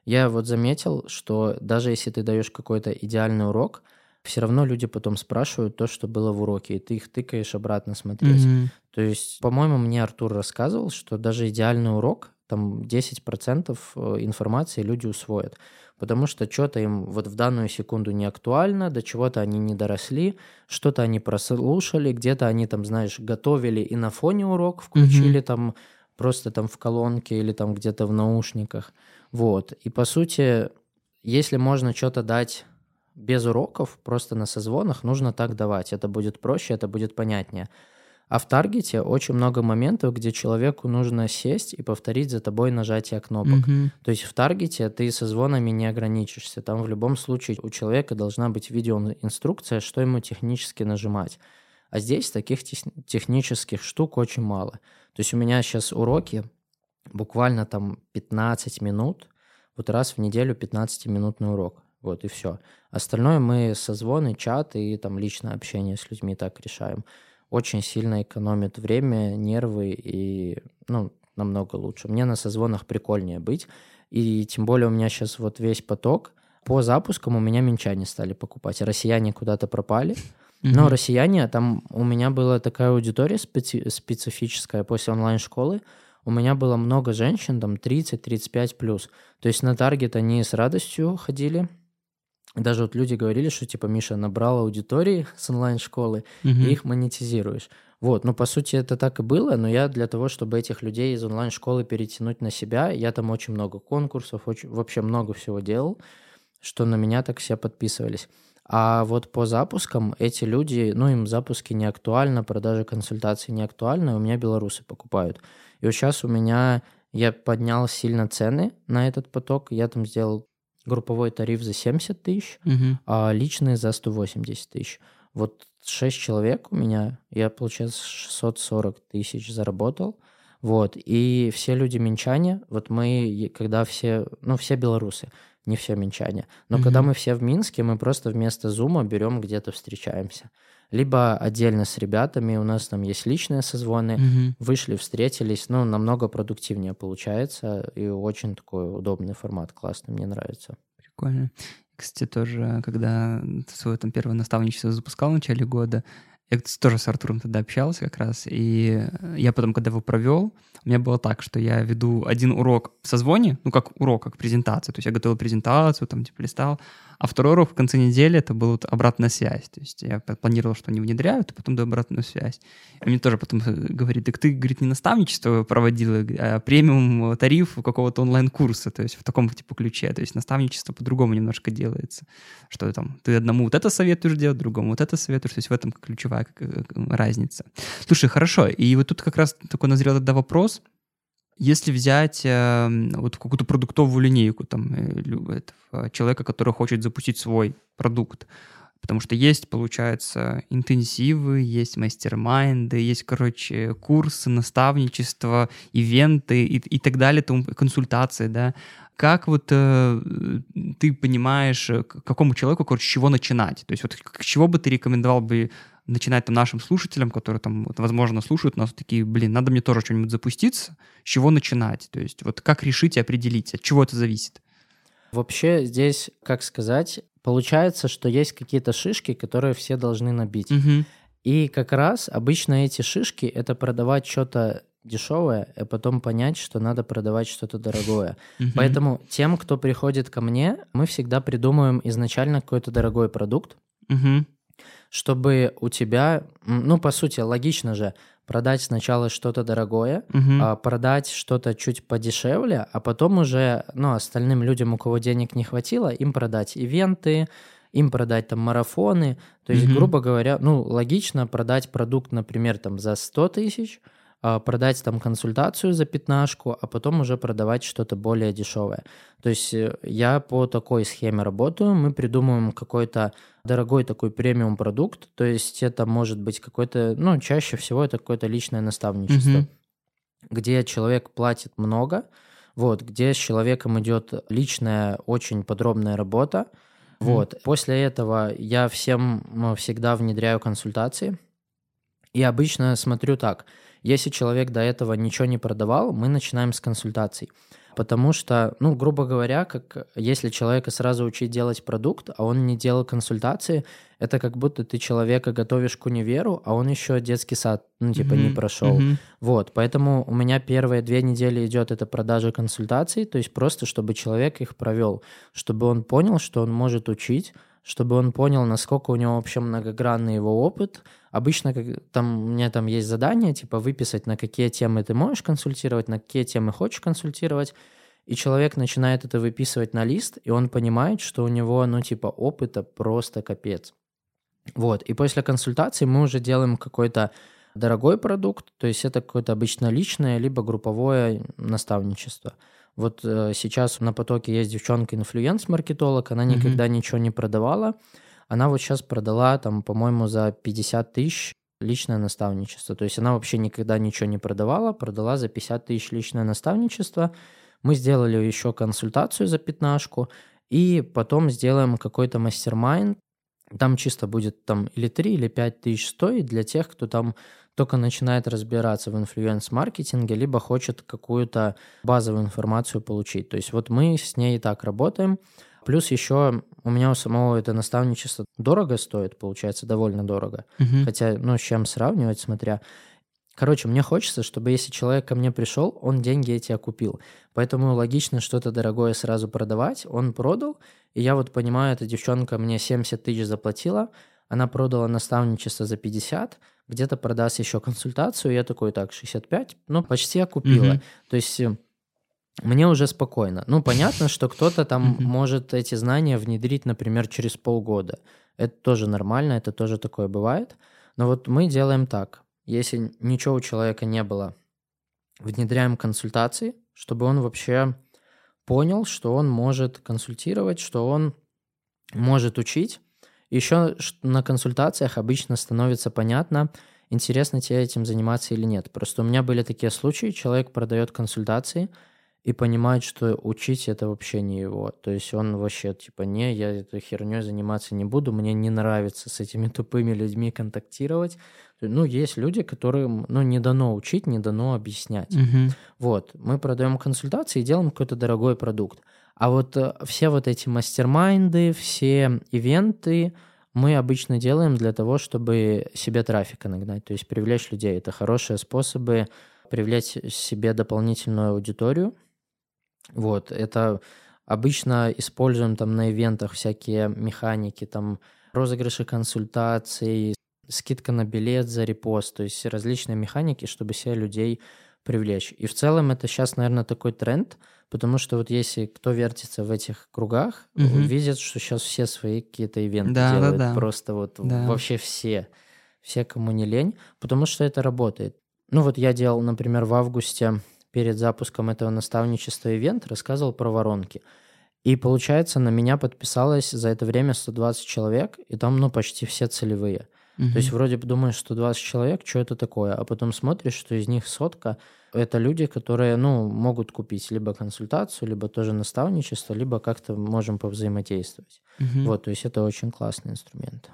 Я вот заметил, что даже если ты даешь какой-то идеальный урок, все равно люди потом спрашивают то, что было в уроке, и ты их тыкаешь обратно смотреть. Мгм. То есть, по-моему, мне Артур рассказывал, что даже идеальный урок, там 10% э, информации люди усвоят. Потому что что-то им вот в данную секунду не актуально, до чего-то они не доросли, что-то они прослушали, где-то они там, знаешь, готовили и на фоне урок включили там просто там в колонке или там где-то в наушниках. Вот. И по сути, если можно что-то дать без уроков, просто на созвонах, нужно так давать. Это будет проще, это будет понятнее. А в таргете очень много моментов, где человеку нужно сесть и повторить за тобой нажатие кнопок. Мгм. То есть в таргете ты со звонами не ограничишься. Там в любом случае у человека должна быть видеоинструкция, что ему технически нажимать. А здесь таких тес- технических штук очень мало. То есть у меня сейчас уроки буквально там 15 минут, вот раз в неделю 15-минутный урок. Вот и все. Остальное мы созвоны, чат и там личное общение с людьми так решаем. Очень сильно экономит время, нервы и, ну, намного лучше. Мне на созвонах прикольнее быть. И тем более у меня сейчас вот весь поток. По запускам у меня минчане стали покупать. Россияне куда-то пропали. Но Мгм. россияне, там у меня была такая аудитория специ- специфическая после онлайн-школы. У меня было много женщин, там 30-35 плюс. То есть на таргет они с радостью ходили. Даже вот люди говорили, что типа Миша набрал аудитории с онлайн-школы, Мгм. и их монетизируешь. Вот, ну, по сути, это так и было, но я для того, чтобы этих людей из онлайн-школы перетянуть на себя, я там очень много конкурсов, очень, вообще много всего делал, что на меня так все подписывались. А вот по запускам эти люди, ну, им запуски не актуально, продажи консультаций не актуальны, у меня белорусы покупают. И вот сейчас у меня, я поднял сильно цены на этот поток, я там сделал групповой тариф за 70 тысяч, Мгм. а личные за 180 тысяч. Вот 6 человек у меня, я, получается, 640 тысяч заработал. Вот, и все люди минчане, вот мы, когда все, ну, все белорусы, не все минчане, но Мгм. когда мы все в Минске, мы просто вместо зума берем где-то встречаемся. Либо отдельно с ребятами, у нас там есть личные созвоны, Мгм. вышли, встретились, ну, намного продуктивнее получается, и очень такой удобный формат, классный, мне нравится. Прикольно. Кстати, тоже, когда свое там первое наставничество запускал в начале года, я тоже с Артуром тогда общался как раз, и я потом, когда его провел, у меня было так, что я веду один урок в созвоне, ну, как урок, как презентация, то есть я готовил презентацию, там, типа, листал, а второй урок в конце недели это была вот обратная связь, то есть я планировал, что они внедряют, и потом даю обратную связь. И мне тоже потом э, говорит, так ты, говорит, не наставничество проводил, а премиум тариф какого-то онлайн-курса, то есть в таком типа ключе, то есть наставничество по-другому немножко делается, что там ты одному вот это советуешь делать, другому вот это советуешь, то есть в этом ключевая э, разница. Слушай, хорошо, и вот тут как раз такой назрел тогда вопрос, если взять э, вот какую-то продуктовую линейку там э, человека, который хочет запустить свой продукт, потому что есть, получается, интенсивы, есть мастер-майнды, есть, короче, курсы, наставничество, ивенты и, и так далее, тому, консультации, да. Как вот э, ты понимаешь, э, к какому человеку, короче, чего начинать? То есть вот к чего бы ты рекомендовал бы начинать там нашим слушателям, которые там, вот, возможно, слушают нас, такие, блин, надо мне тоже что-нибудь запуститься, с чего начинать? То есть вот как решить и определить, от чего это зависит? Вообще здесь, как сказать, получается, что есть какие-то шишки, которые все должны набить. Мгм. И как раз обычно эти шишки — это продавать что-то дешевое, а потом понять, что надо продавать что-то дорогое. Мгм. Поэтому тем, кто приходит ко мне, мы всегда придумываем изначально какой-то дорогой продукт, Мгм. Чтобы у тебя, ну, по сути, логично же, продать сначала что-то дорогое, Мгм. а продать что-то чуть подешевле, а потом уже, ну, остальным людям, у кого денег не хватило, им продать ивенты, им продать там марафоны. То есть, Мгм. грубо говоря, ну, логично продать продукт, например, там за 100 тысяч, продать там консультацию за пятнашку, а потом уже продавать что-то более дешевое. То есть э, я по такой схеме работаю, мы придумываем какой-то дорогой такой премиум продукт, то есть это может быть какой-то, ну, чаще всего это какое-то личное наставничество Мгм. где человек платит много, вот, где с человеком идет личная, очень подробная работа. Мгм. Вот. После этого я всем всегда внедряю консультации. И обычно смотрю так. Если человек до этого ничего не продавал, мы начинаем с консультаций. Потому что, ну, грубо говоря, как если человека сразу учить делать продукт, а он не делал консультации, это как будто ты человека готовишь к универу, а он еще детский сад, ну, типа, не Мгм. прошел. Мгм. Вот, поэтому у меня первые две недели идет это продажа консультаций, то есть просто, чтобы человек их провел, чтобы он понял, что он может учить, чтобы он понял, насколько у него вообще многогранный его опыт. Обычно как, там, у меня там есть задание, типа выписать, на какие темы ты можешь консультировать, на какие темы хочешь консультировать, и человек начинает это выписывать на лист, и он понимает, что у него, ну, типа, опыта просто капец. Вот, и после консультации мы уже делаем какой-то дорогой продукт, то есть это какое-то обычно личное, либо групповое наставничество. Вот э, сейчас на потоке есть девчонка-инфлюенс-маркетолог, она никогда ничего не продавала, она вот сейчас продала там, по-моему, за 50 тысяч личное наставничество. То есть она вообще никогда ничего не продавала, продала за 50 тысяч личное наставничество. Мы сделали еще консультацию за пятнашку, и потом сделаем какой-то мастер-майнд. Там чисто будет там или 3, или 5 тысяч стоит для тех, кто там только начинает разбираться в инфлюенс-маркетинге, либо хочет какую-то базовую информацию получить. То есть вот мы с ней и так работаем. Плюс еще у меня у самого это наставничество дорого стоит, получается, довольно дорого. Мгм. Хотя, ну, с чем сравнивать, смотря. Короче, мне хочется, чтобы если человек ко мне пришел, он деньги эти окупил. Поэтому логично что-то дорогое сразу продавать. Он продал, и я вот понимаю, эта девчонка мне 70 тысяч заплатила, она продала наставничество за 50, где-то продаст еще консультацию, я такой, так, 65, ну, почти окупила. Мгм. То есть э, мне уже спокойно. Ну, понятно, что кто-то там может эти знания внедрить, например, через полгода. Это тоже нормально, это тоже такое бывает. Но вот мы делаем так. Если ничего у человека не было, внедряем консультации, чтобы он вообще понял, что он может консультировать, что он может учить. Еще на консультациях обычно становится понятно, интересно тебе этим заниматься или нет. Просто у меня были такие случаи, человек продает консультации и понимает, что учить это вообще не его. То есть он вообще типа, не, я этой херней заниматься не буду, мне не нравится с этими тупыми людьми контактировать. Ну, есть люди, которым ну, не дано учить, не дано объяснять. Мгм. Вот, мы продаем консультации и делаем какой-то дорогой продукт. А вот э, все вот эти мастер-майнды, все ивенты мы обычно делаем для того, чтобы себе трафика нагнать, то есть привлечь людей. Это хорошие способы привлечь себе дополнительную аудиторию. Вот, это обычно используем там на ивентах всякие механики, там розыгрыши консультаций, скидка на билет за репост, то есть различные механики, чтобы себе людей привлечь. И в целом это сейчас, наверное, такой тренд, потому что вот если кто вертится в этих кругах, Мгм. видят, что сейчас все свои какие-то ивенты Да, да, делают, да. просто вот Да. вообще все, все, кому не лень, потому что это работает. Ну вот я делал, например, в августе перед запуском этого наставничества ивент, рассказывал про воронки. И получается, на меня подписалось за это время 120 человек, и там, ну, почти все целевые. То есть вроде бы думаешь, что 20 человек, что это такое, а потом смотришь, что из них сотка – это люди, которые, ну, могут купить либо консультацию, либо тоже наставничество, либо как-то можем повзаимодействовать. Мгм. Вот, то есть это очень классный инструмент.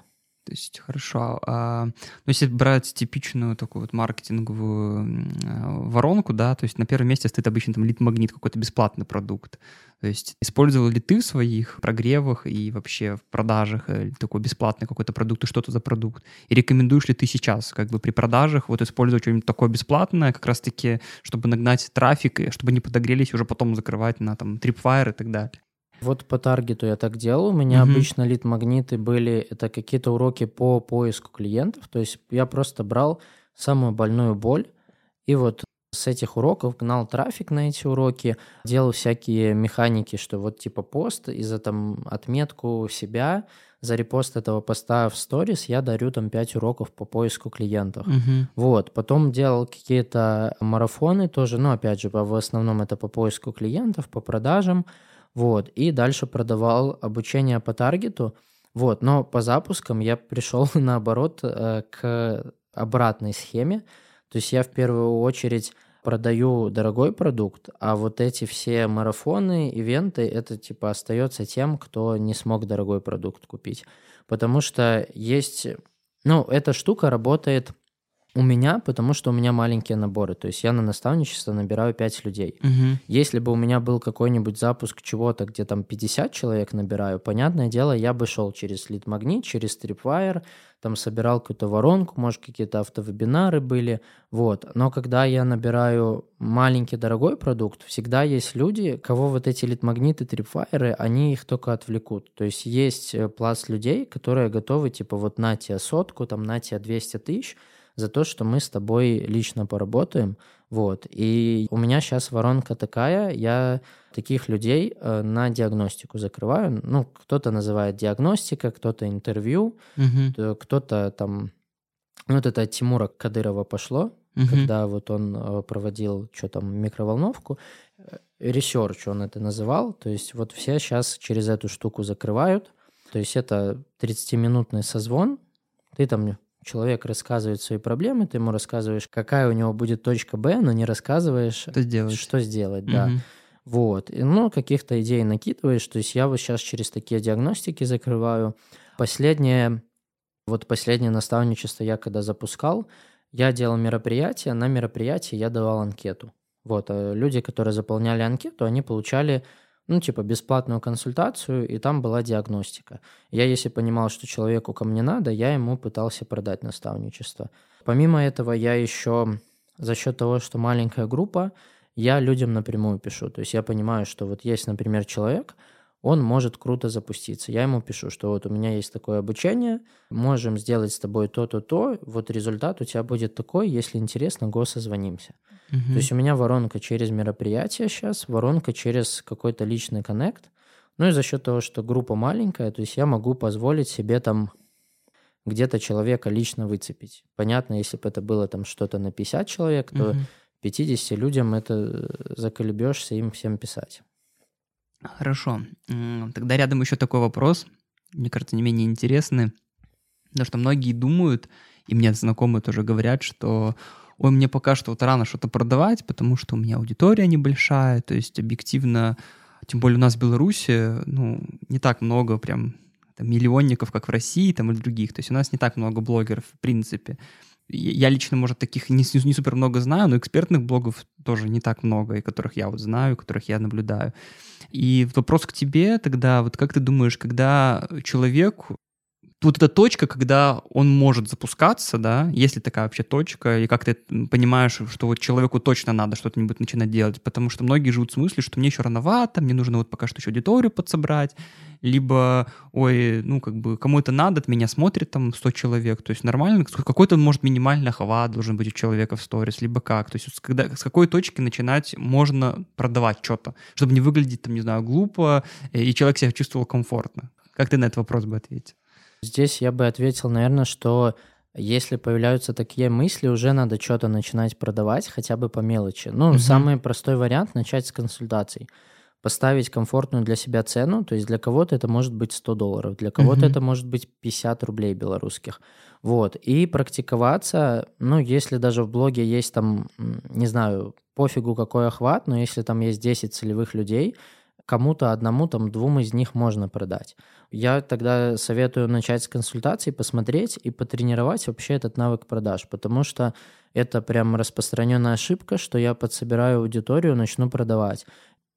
То есть, хорошо. А, ну, если брать типичную такую вот маркетинговую а, воронку, да, то есть на первом месте стоит обычно там лид-магнит, какой-то бесплатный продукт. То есть использовал ли ты в своих прогревах и вообще в продажах э, такой бесплатный какой-то продукт и что это за продукт? И рекомендуешь ли ты сейчас как бы при продажах вот использовать что-нибудь такое бесплатное, как раз-таки, чтобы нагнать трафик, и чтобы они подогрелись, уже потом закрывать на там Tripwire и так далее? Вот по таргету я так делал. У меня Мгм. обычно лид-магниты были, это какие-то уроки по поиску клиентов. То есть я просто брал самую больную боль и вот с этих уроков гнал трафик на эти уроки, делал всякие механики, что вот типа пост и за там отметку себя, за репост этого поста в сторис я дарю там 5 уроков по поиску клиентов. Мгм. Вот, потом делал какие-то марафоны тоже, ну, опять же, в основном это по поиску клиентов, по продажам, вот, и дальше продавал обучение по таргету, вот, но по запускам я пришел, наоборот, э, к обратной схеме, то есть я в первую очередь продаю дорогой продукт, а вот эти все марафоны, ивенты, это типа остается тем, кто не смог дорогой продукт купить. Потому что есть, ну, эта штука работает у меня, потому что у меня маленькие наборы. То есть я на наставничество набираю 5 людей. Мгм. Если бы у меня был какой-нибудь запуск чего-то, где там 50 человек набираю, понятное дело, я бы шел через лид-магнит, через Tripwire, там собирал какую-то воронку, может, какие-то автовебинары были, вот. Но когда я набираю маленький дорогой продукт, всегда есть люди, кого вот эти лид-магниты, Tripwire, они их только отвлекут. То есть есть э, пласт людей, которые готовы, типа, вот на тебе сотку, там, на тебе 200 тысяч, за то, что мы с тобой лично поработаем. Вот. И у меня сейчас воронка такая, я таких людей э, на диагностику закрываю. Ну, кто-то называет диагностика, кто-то интервью, то кто-то там... Ну, вот это от Тимура Кадырова пошло, Мгм. когда вот он э, проводил что там, микроволновку. Ресерч он это называл. То есть вот все сейчас через эту штуку закрывают. То есть это 30-минутный созвон. Ты там человек рассказывает свои проблемы, ты ему рассказываешь, какая у него будет точка Б, но не рассказываешь, Что сделать? что сделать, да. Мгм. Вот. И, ну, каких-то идей накидываешь. То есть я вот сейчас через такие диагностики закрываю. Последнее, вот последнее наставничество я когда запускал, я делал мероприятие, на мероприятии я давал анкету. Вот, а люди, которые заполняли анкету, они получали, ну, типа, бесплатную консультацию, и там была диагностика. Я, если понимал, что человеку ко мне надо, я ему пытался продать наставничество. Помимо этого, я еще за счет того, что маленькая группа, я людям напрямую пишу. То есть я понимаю, что вот есть, например, человек, он может круто запуститься. Я ему пишу, что вот у меня есть такое обучение, можем сделать с тобой то-то, то, вот результат у тебя будет такой, если интересно, го созвонимся. Мгм. То есть у меня воронка через мероприятие сейчас, воронка через какой-то личный коннект. Ну и за счет того, что группа маленькая, то есть я могу позволить себе там где-то человека лично выцепить. Понятно, если бы это было там что-то на 50 человек, то Мгм. 50 людям это заколебешься им всем писать. Хорошо. Тогда рядом еще такой вопрос, мне кажется, не менее интересный. Потому что многие думают, и мне знакомые тоже говорят, что ой, мне пока что вот рано что-то продавать, потому что у меня аудитория небольшая, то есть объективно, тем более у нас в Беларуси, ну, не так много прям там, миллионников, как в России там, или других, то есть у нас не так много блогеров в принципе. Я лично, может, таких не, не супер много знаю, но экспертных блогов тоже не так много, и которых я вот знаю, которых я наблюдаю. И вопрос к тебе тогда, вот как ты думаешь, когда человек вот эта точка, когда он может запускаться, да, если такая вообще точка, и как ты понимаешь, что вот человеку точно надо что-нибудь начинать делать, потому что многие живут с мыслью, что мне еще рановато, мне нужно вот пока что еще аудиторию подсобрать, либо, ой, ну, как бы, кому это надо, от меня смотрит там 100 человек, то есть нормально, какой-то, может, минимальный охват должен быть у человека в сторис, либо как, то есть когда, с какой точки начинать можно продавать что-то, чтобы не выглядеть, там, не знаю, глупо, и человек себя чувствовал комфортно. Как ты на этот вопрос бы ответил? Здесь я бы ответил, наверное, что если появляются такие мысли, уже надо что-то начинать продавать, хотя бы по мелочи. Ну, угу. самый простой вариант начать с консультаций. Поставить комфортную для себя цену, то есть для кого-то это может быть 100 долларов, для кого-то угу. это может быть 50 рублей белорусских. Вот, и практиковаться, ну, если даже в блоге есть там, не знаю, пофигу какой охват, но если там есть 10 целевых людей, кому-то одному, там, двум из них можно продать. Я тогда советую начать с консультаций, посмотреть и потренировать вообще этот навык продаж, потому что это прям распространенная ошибка, что я подсобираю аудиторию, начну продавать.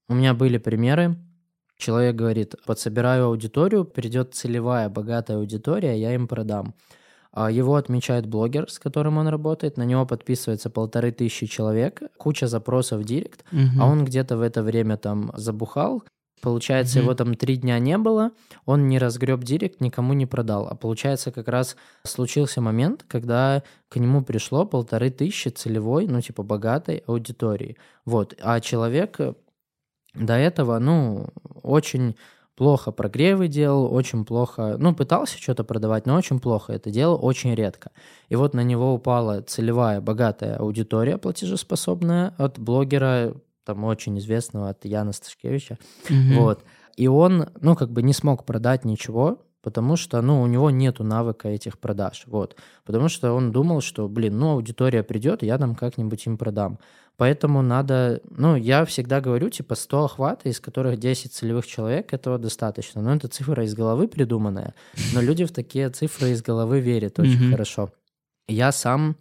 У меня были примеры, человек говорит, подсобираю аудиторию, придет целевая, богатая аудитория, я им продам. А его отмечает блогер, с которым он работает, на него подписывается полторы тысячи человек, куча запросов в директ, угу. а он где-то в это время там забухал, Получается, mm-hmm. его там три дня не было, он не разгреб директ, никому не продал. А получается, как раз случился момент, когда к нему пришло полторы тысячи целевой, ну, типа, богатой аудитории. Вот. А человек до этого, ну, очень плохо прогревы делал, очень плохо, ну, пытался что-то продавать, но очень плохо это делал, очень редко. И вот на него упала целевая богатая аудитория платежеспособная от блогера, там очень известного, от Яна Сташкевича, mm-hmm. вот. И он, ну, как бы не смог продать ничего, потому что, ну, у него нету навыка этих продаж, вот. Потому что он думал, что, блин, ну, аудитория придет, я там как-нибудь им продам. Поэтому надо, ну, я всегда говорю, типа, 100 охвата, из которых 10 целевых человек, этого достаточно. Но это цифра из головы придуманная, но люди в такие цифры из головы верят очень хорошо. Я сам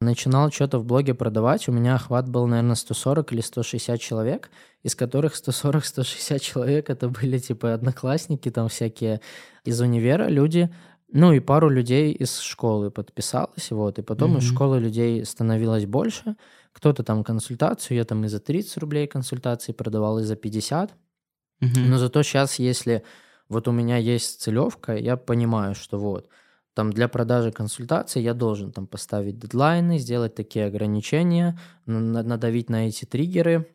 начинал что-то в блоге продавать, у меня охват был, наверное, 140 или 160 человек, из которых 140-160 человек это были типа одноклассники, там всякие из универа люди, ну и пару людей из школы подписалось, вот, и потом mm-hmm. из школы людей становилось больше, кто-то там консультацию, я там и за 30 рублей консультации продавал, и за 50. Mm-hmm. Но зато сейчас, если вот у меня есть целевка, я понимаю, что вот, там для продажи консультаций я должен там поставить дедлайны, сделать такие ограничения, надавить на эти триггеры,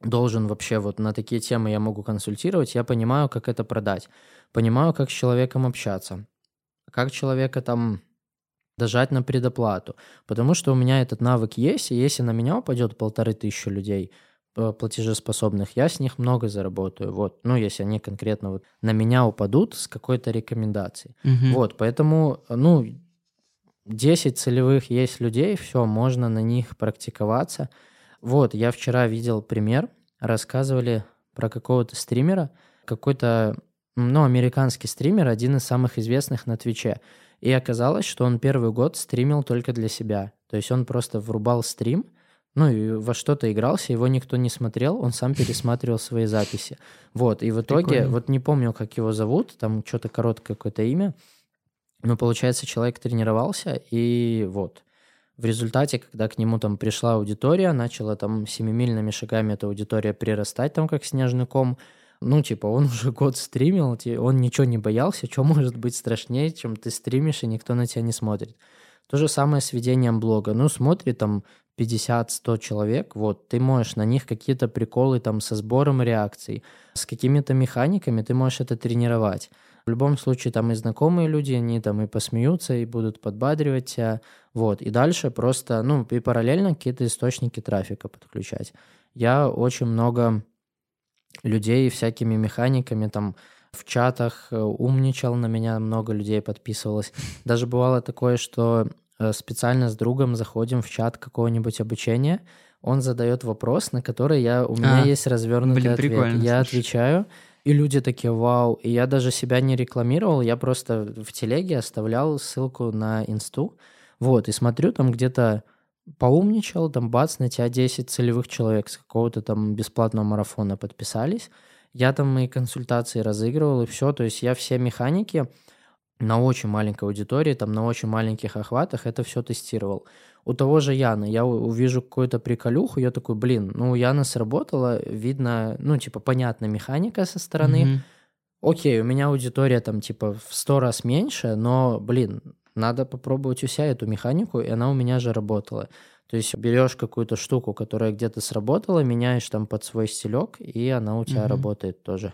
должен вообще вот на такие темы я могу консультировать, я понимаю, как это продать, понимаю, как с человеком общаться, как человека там дожать на предоплату. Потому что у меня этот навык есть, и если на меня упадет полторы тысячи людей э, платежеспособных, я с них много заработаю. Вот, ну, если они конкретно вот на меня упадут с какой-то рекомендацией. Угу. Вот, поэтому, ну, 10 целевых есть людей, все, можно на них практиковаться. Вот, я вчера видел пример, рассказывали про какого-то стримера, какой-то, ну, американский стример, один из самых известных на Твиче. И оказалось, что он первый год стримил только для себя. То есть он просто врубал стрим, ну и во что-то игрался, его никто не смотрел, он сам пересматривал свои записи. Вот, и в итоге, Прикольно. вот не помню, как его зовут, там что-то короткое какое-то имя, но получается, человек тренировался, и вот. В результате, когда к нему там пришла аудитория, начала там семимильными шагами эта аудитория прирастать там как снежный ком, ну, типа, он уже год стримил, он ничего не боялся, что может быть страшнее, чем ты стримишь, и никто на тебя не смотрит. То же самое с ведением блога. Ну, смотри, там 50-100 человек, вот, ты можешь на них какие-то приколы там со сбором реакций, с какими-то механиками, ты можешь это тренировать. В любом случае, там и знакомые люди, они там и посмеются, и будут подбадривать тебя, вот. И дальше просто, ну, и параллельно какие-то источники трафика подключать. Я очень много людей всякими механиками там в чатах э, умничал на меня, много людей подписывалось. Даже бывало такое, что э, специально с другом заходим в чат какого-нибудь обучения, он задает вопрос, на который я, у меня А, есть развернутый блин, ответ. Я слушай. отвечаю, и люди такие, вау. И я даже себя не рекламировал, я просто в телеге оставлял ссылку на инсту. Вот, и смотрю, там где-то поумничал, там бац, на тебя 10 целевых человек с какого-то там бесплатного марафона подписались. Я там мои консультации разыгрывал, и все. То есть я все механики на очень маленькой аудитории, там на очень маленьких охватах это все тестировал. У того же Яна я увижу какую-то приколюху, я такой, блин, ну Яна сработало, видно, ну типа понятна механика со стороны, Мгм. окей, у меня аудитория там типа в сто раз меньше, но, блин, надо попробовать у себя эту механику, и она у меня же работала. То есть берешь какую-то штуку, которая где-то сработала, меняешь там под свой стилек, и она у тебя Мгм. работает тоже.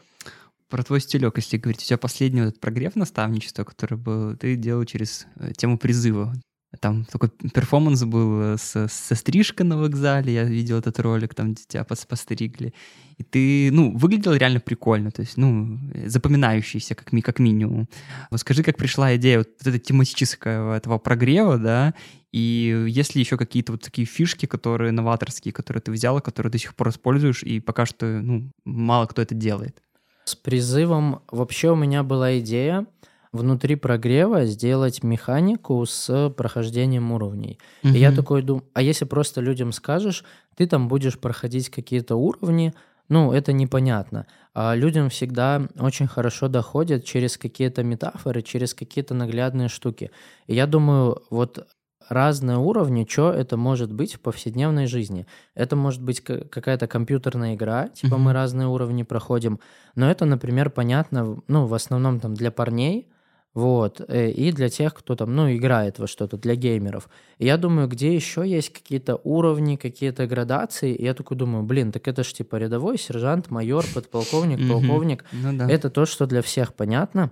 Про твой стилек, если говорить, у тебя последний вот этот прогрев наставничества, который был, ты делал через э, тему призыва. Там такой перформанс был э, с, со стрижкой на вокзале, я видел этот ролик, там тебя пос- постригли. И ты, ну, выглядел реально прикольно, то есть, ну, э, запоминающийся как, ми, как минимум. Вот скажи, как пришла идея вот этой тематического этого прогрева, да, и есть ли еще какие-то вот такие фишки, которые новаторские, которые ты взял, и которые до сих пор используешь, и пока что, ну, мало кто это делает. С призывом вообще у меня была идея внутри прогрева сделать механику с прохождением уровней. И я такой думаю, а если просто людям скажешь, ты там будешь проходить какие-то уровни, ну, это непонятно. А людям всегда очень хорошо доходит через какие-то метафоры, через какие-то наглядные штуки. И я думаю, вот разные уровни, что это может быть в повседневной жизни. Это может быть ка- какая-то компьютерная игра, типа Мгм. мы разные уровни проходим, но это, например, понятно, ну, в основном там для парней, вот, э, и для тех, кто там, ну, играет во что-то, для геймеров. И я думаю, где еще есть какие-то уровни, какие-то градации, и я такой думаю, блин, так это ж типа рядовой, сержант, майор, подполковник, полковник. Ну да. Это то, что для всех понятно.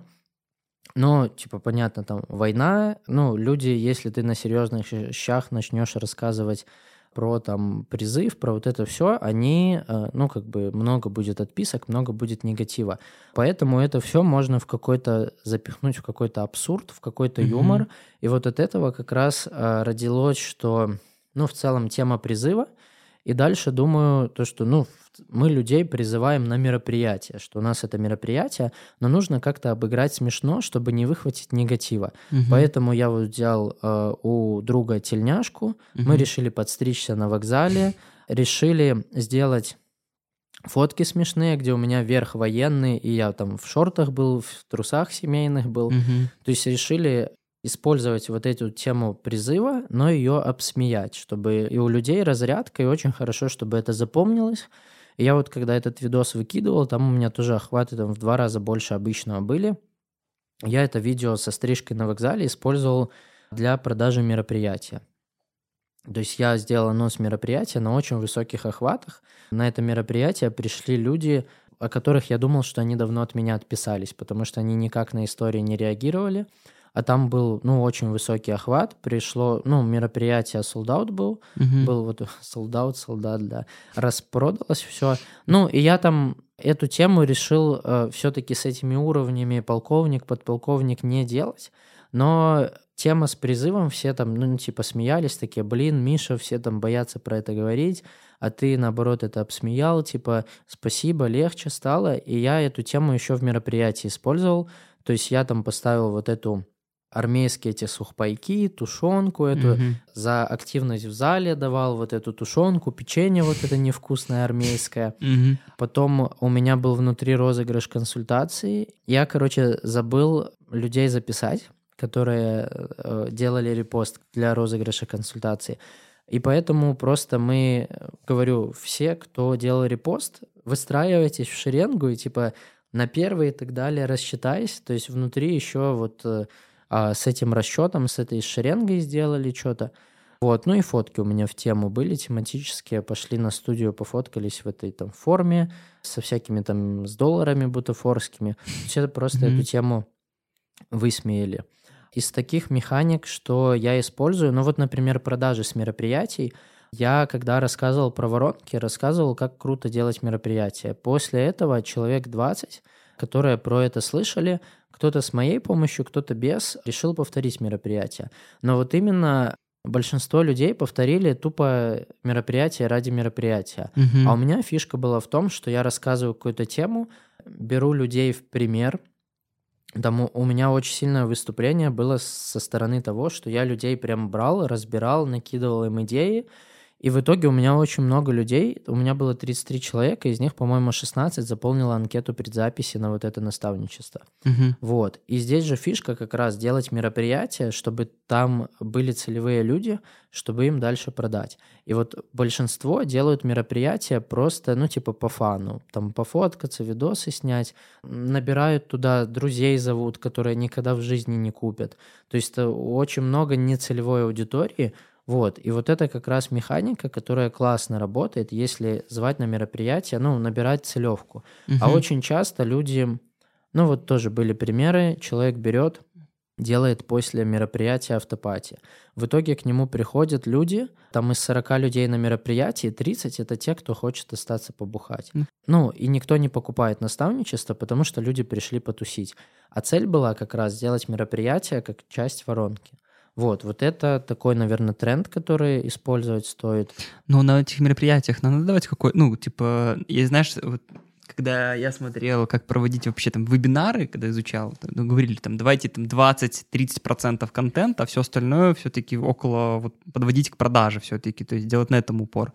Но, типа, понятно, там война, ну, люди, если ты на серьезных щах начнешь рассказывать про там призыв, про вот это все, они, э, ну, как бы много будет отписок, много будет негатива. Поэтому это все можно в какой-то запихнуть в какой-то абсурд, в какой-то юмор. И вот от этого как раз э, родилось, что, ну, в целом тема призыва. И дальше думаю, то, что, ну, мы людей призываем на мероприятие, что у нас это мероприятие, но нужно как-то обыграть смешно, чтобы не выхватить негатива. Мгм. Поэтому я вот взял э, у друга тельняшку, мы Мгм. решили подстричься на вокзале, решили сделать фотки смешные, где у меня верх военный, и я там в шортах был, в трусах семейных был. Мгм. То есть решили использовать вот эту тему призыва, но ее обсмеять, чтобы и у людей разрядка, и очень хорошо, чтобы это запомнилось. И я вот когда этот видос выкидывал, там у меня тоже охваты там в два раза больше обычного были. Я это видео со стрижкой на вокзале использовал для продажи мероприятия. То есть я сделал анонс мероприятия на очень высоких охватах. На это мероприятие пришли люди, о которых я думал, что они давно от меня отписались, потому что они никак на истории не реагировали. А там был, ну, очень высокий охват. Пришло, ну, мероприятие sold out был. Мгм. Был вот sold out, солдат, да. Распродалось все. Ну, и я там эту тему решил все-таки с этими уровнями полковник, подполковник не делать. Но тема с призывом, все там, ну, типа, смеялись, такие, блин, Миша, все там боятся про это говорить, а ты, наоборот, это обсмеял, типа, спасибо, легче стало. И я эту тему еще в мероприятии использовал. То есть я там поставил вот эту армейские эти сухпайки, тушенку эту, Мгм. за активность в зале давал вот эту тушенку, печенье вот это невкусное армейское. Мгм. Потом у меня был внутри розыгрыш консультации. Я, короче, забыл людей записать, которые э, делали репост для розыгрыша консультации. И поэтому просто мы, э, говорю, все, кто делал репост, выстраивайтесь в шеренгу и типа на первый и так далее рассчитайся. То есть внутри еще вот э, а, с этим расчетом, с этой шеренгой сделали что-то. Вот, ну и фотки у меня в тему были тематические, пошли на студию, пофоткались в этой там форме со всякими там с долларами бутафорскими. Это просто Мгм. эту тему высмеяли. Из таких механик, что я использую, ну вот, например, продажи с мероприятий, я, когда рассказывал про воронки, рассказывал, как круто делать мероприятия. После этого человек 20 которые про это слышали, кто-то с моей помощью, кто-то без, решил повторить мероприятие. Но вот именно большинство людей повторили тупо мероприятие ради мероприятия. Мгм. А у меня фишка была в том, что я рассказываю какую-то тему, беру людей в пример. Там у меня очень сильное выступление было со стороны того, что я людей прям брал, разбирал, накидывал им идеи. И в итоге у меня очень много людей, у меня было 33 человека, из них, по-моему, 16 заполнило анкету предзаписи на вот это наставничество. Мгм. Вот. И здесь же фишка как раз делать мероприятие, чтобы там были целевые люди, чтобы им дальше продать. И вот большинство делают мероприятия просто, ну, типа по фану. Там пофоткаться, видосы снять. Набирают туда друзей зовут, которые никогда в жизни не купят. То есть это очень много нецелевой аудитории, вот, и вот это как раз механика, которая классно работает, если звать на мероприятие, ну, набирать целевку. А Мгм. очень часто люди, ну вот тоже были примеры, человек берет, делает после мероприятия автопати. В итоге к нему приходят люди, там из 40 людей на мероприятии 30 это те, кто хочет остаться побухать. Ну, и никто не покупает наставничество, потому что люди пришли потусить. А цель была как раз сделать мероприятие как часть воронки. Вот, вот это такой, наверное, тренд, который использовать стоит. Но на этих мероприятиях надо давать какой, ну, типа, я, знаешь, вот когда я смотрел, как проводить вообще там вебинары, когда изучал, ну, говорили там, давайте там 20-30% контента, а все остальное все-таки около, вот, подводить к продаже все-таки, то есть делать на этом упор.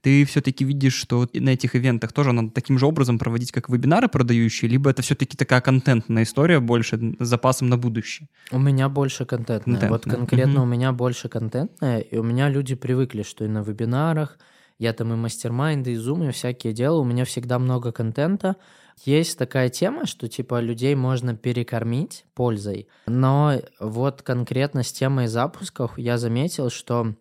Ты все-таки видишь, что вот на этих ивентах тоже надо таким же образом проводить, как вебинары продающие, либо это все-таки такая контентная история больше с запасом на будущее? У меня больше контентная. Вот Контентная, конкретно мгм. у меня больше контентная, и у меня люди привыкли, что и на вебинарах, я там и мастер-майнды, и зумы, всякие дела, у меня всегда много контента. Есть такая тема, что типа людей можно перекормить пользой, но вот конкретно с темой запусков я заметил, что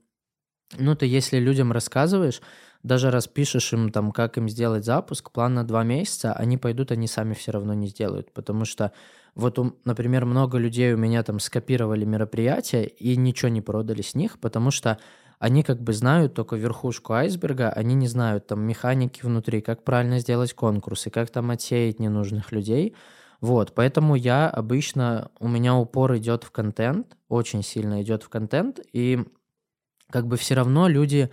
ну ты если людям рассказываешь, даже распишешь им там, как им сделать запуск, план на два месяца, они пойдут, они сами все равно не сделают, потому что вот, например, много людей у меня там скопировали мероприятия и ничего не продали с них, потому что они как бы знают только верхушку айсберга, они не знают там механики внутри, как правильно сделать конкурсы, как там отсеять ненужных людей. Вот, поэтому я обычно, у меня упор идет в контент, очень сильно идет в контент, и как бы все равно люди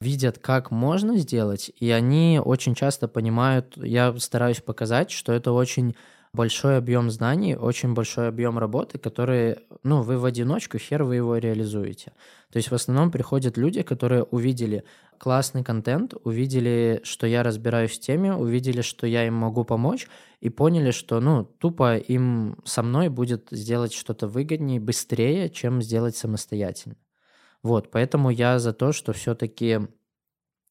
видят, как можно сделать, и они очень часто понимают, я стараюсь показать, что это очень большой объем знаний, очень большой объем работы, которые, ну, вы в одиночку, хер вы его реализуете. То есть в основном приходят люди, которые увидели классный контент, увидели, что я разбираюсь в теме, увидели, что я им могу помочь, и поняли, что, ну, тупо им со мной будет сделать что-то выгоднее, быстрее, чем сделать самостоятельно. Вот, поэтому я за то, что все-таки...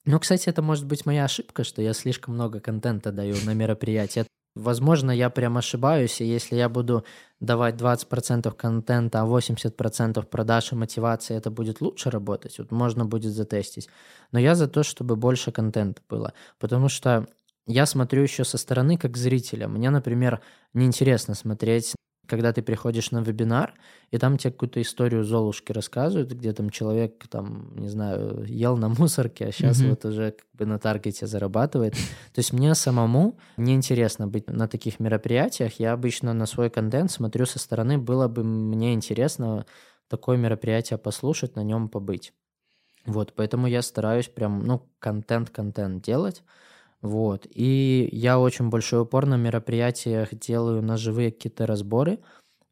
Ну, кстати, это может быть моя ошибка, что я слишком много контента даю на мероприятия. Возможно, я прям ошибаюсь, и если я буду давать 20% контента, а 80% продаж и мотивации, это будет лучше работать, вот можно будет затестить. Но я за то, чтобы больше контента было, потому что я смотрю еще со стороны как зрителя. Мне, например, неинтересно смотреть когда ты приходишь на вебинар, и там тебе какую-то историю Золушки рассказывают, где там человек, там, не знаю, ел на мусорке, а сейчас Мгм. вот уже как бы на таргете зарабатывает. То есть мне самому неинтересно быть на таких мероприятиях. Я обычно на свой контент смотрю со стороны, было бы мне интересно такое мероприятие послушать, на нем побыть. Вот, поэтому я стараюсь прям, ну, контент-контент делать. Вот. И я очень большой упор на мероприятиях делаю на живые какие-то разборы.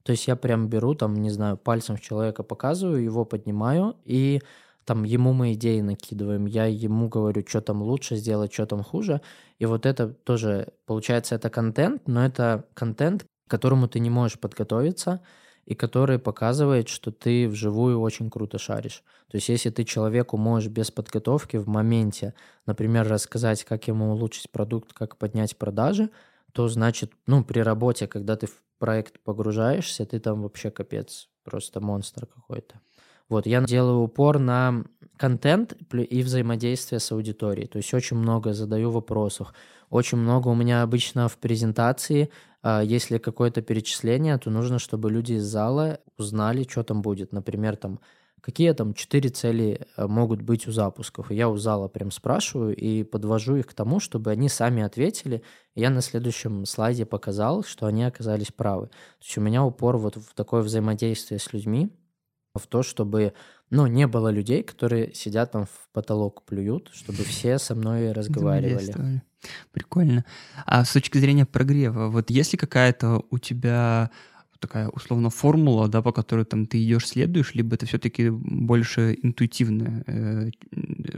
То есть я прям беру, там, не знаю, пальцем в человека показываю, его поднимаю, и там ему мы идеи накидываем. Я ему говорю, что там лучше сделать, что там хуже. И вот это тоже, получается, это контент, но это контент, к которому ты не можешь подготовиться, и который показывает, что ты вживую очень круто шаришь. То есть если ты человеку можешь без подготовки в моменте, например, рассказать, как ему улучшить продукт, как поднять продажи, то значит, ну, при работе, когда ты в проект погружаешься, ты там вообще капец, просто монстр какой-то. Вот, я делаю упор на контент и взаимодействие с аудиторией. То есть очень много задаю вопросов. Очень много у меня обычно в презентации, если какое-то перечисление, то нужно, чтобы люди из зала узнали, что там будет. Например, там какие там четыре цели э, могут быть у запусков. Я у зала прям спрашиваю и подвожу их к тому, чтобы они сами ответили. Я на следующем слайде показал, что они оказались правы. То есть у меня упор вот в такое взаимодействие с людьми, в то, чтобы ну, не было людей, которые сидят там в потолок плюют, чтобы все со мной разговаривали. Прикольно. А с точки зрения прогрева, вот есть ли какая-то у тебя такая условно формула, да, по которой там ты идешь, следуешь, либо это все-таки больше интуитивная э,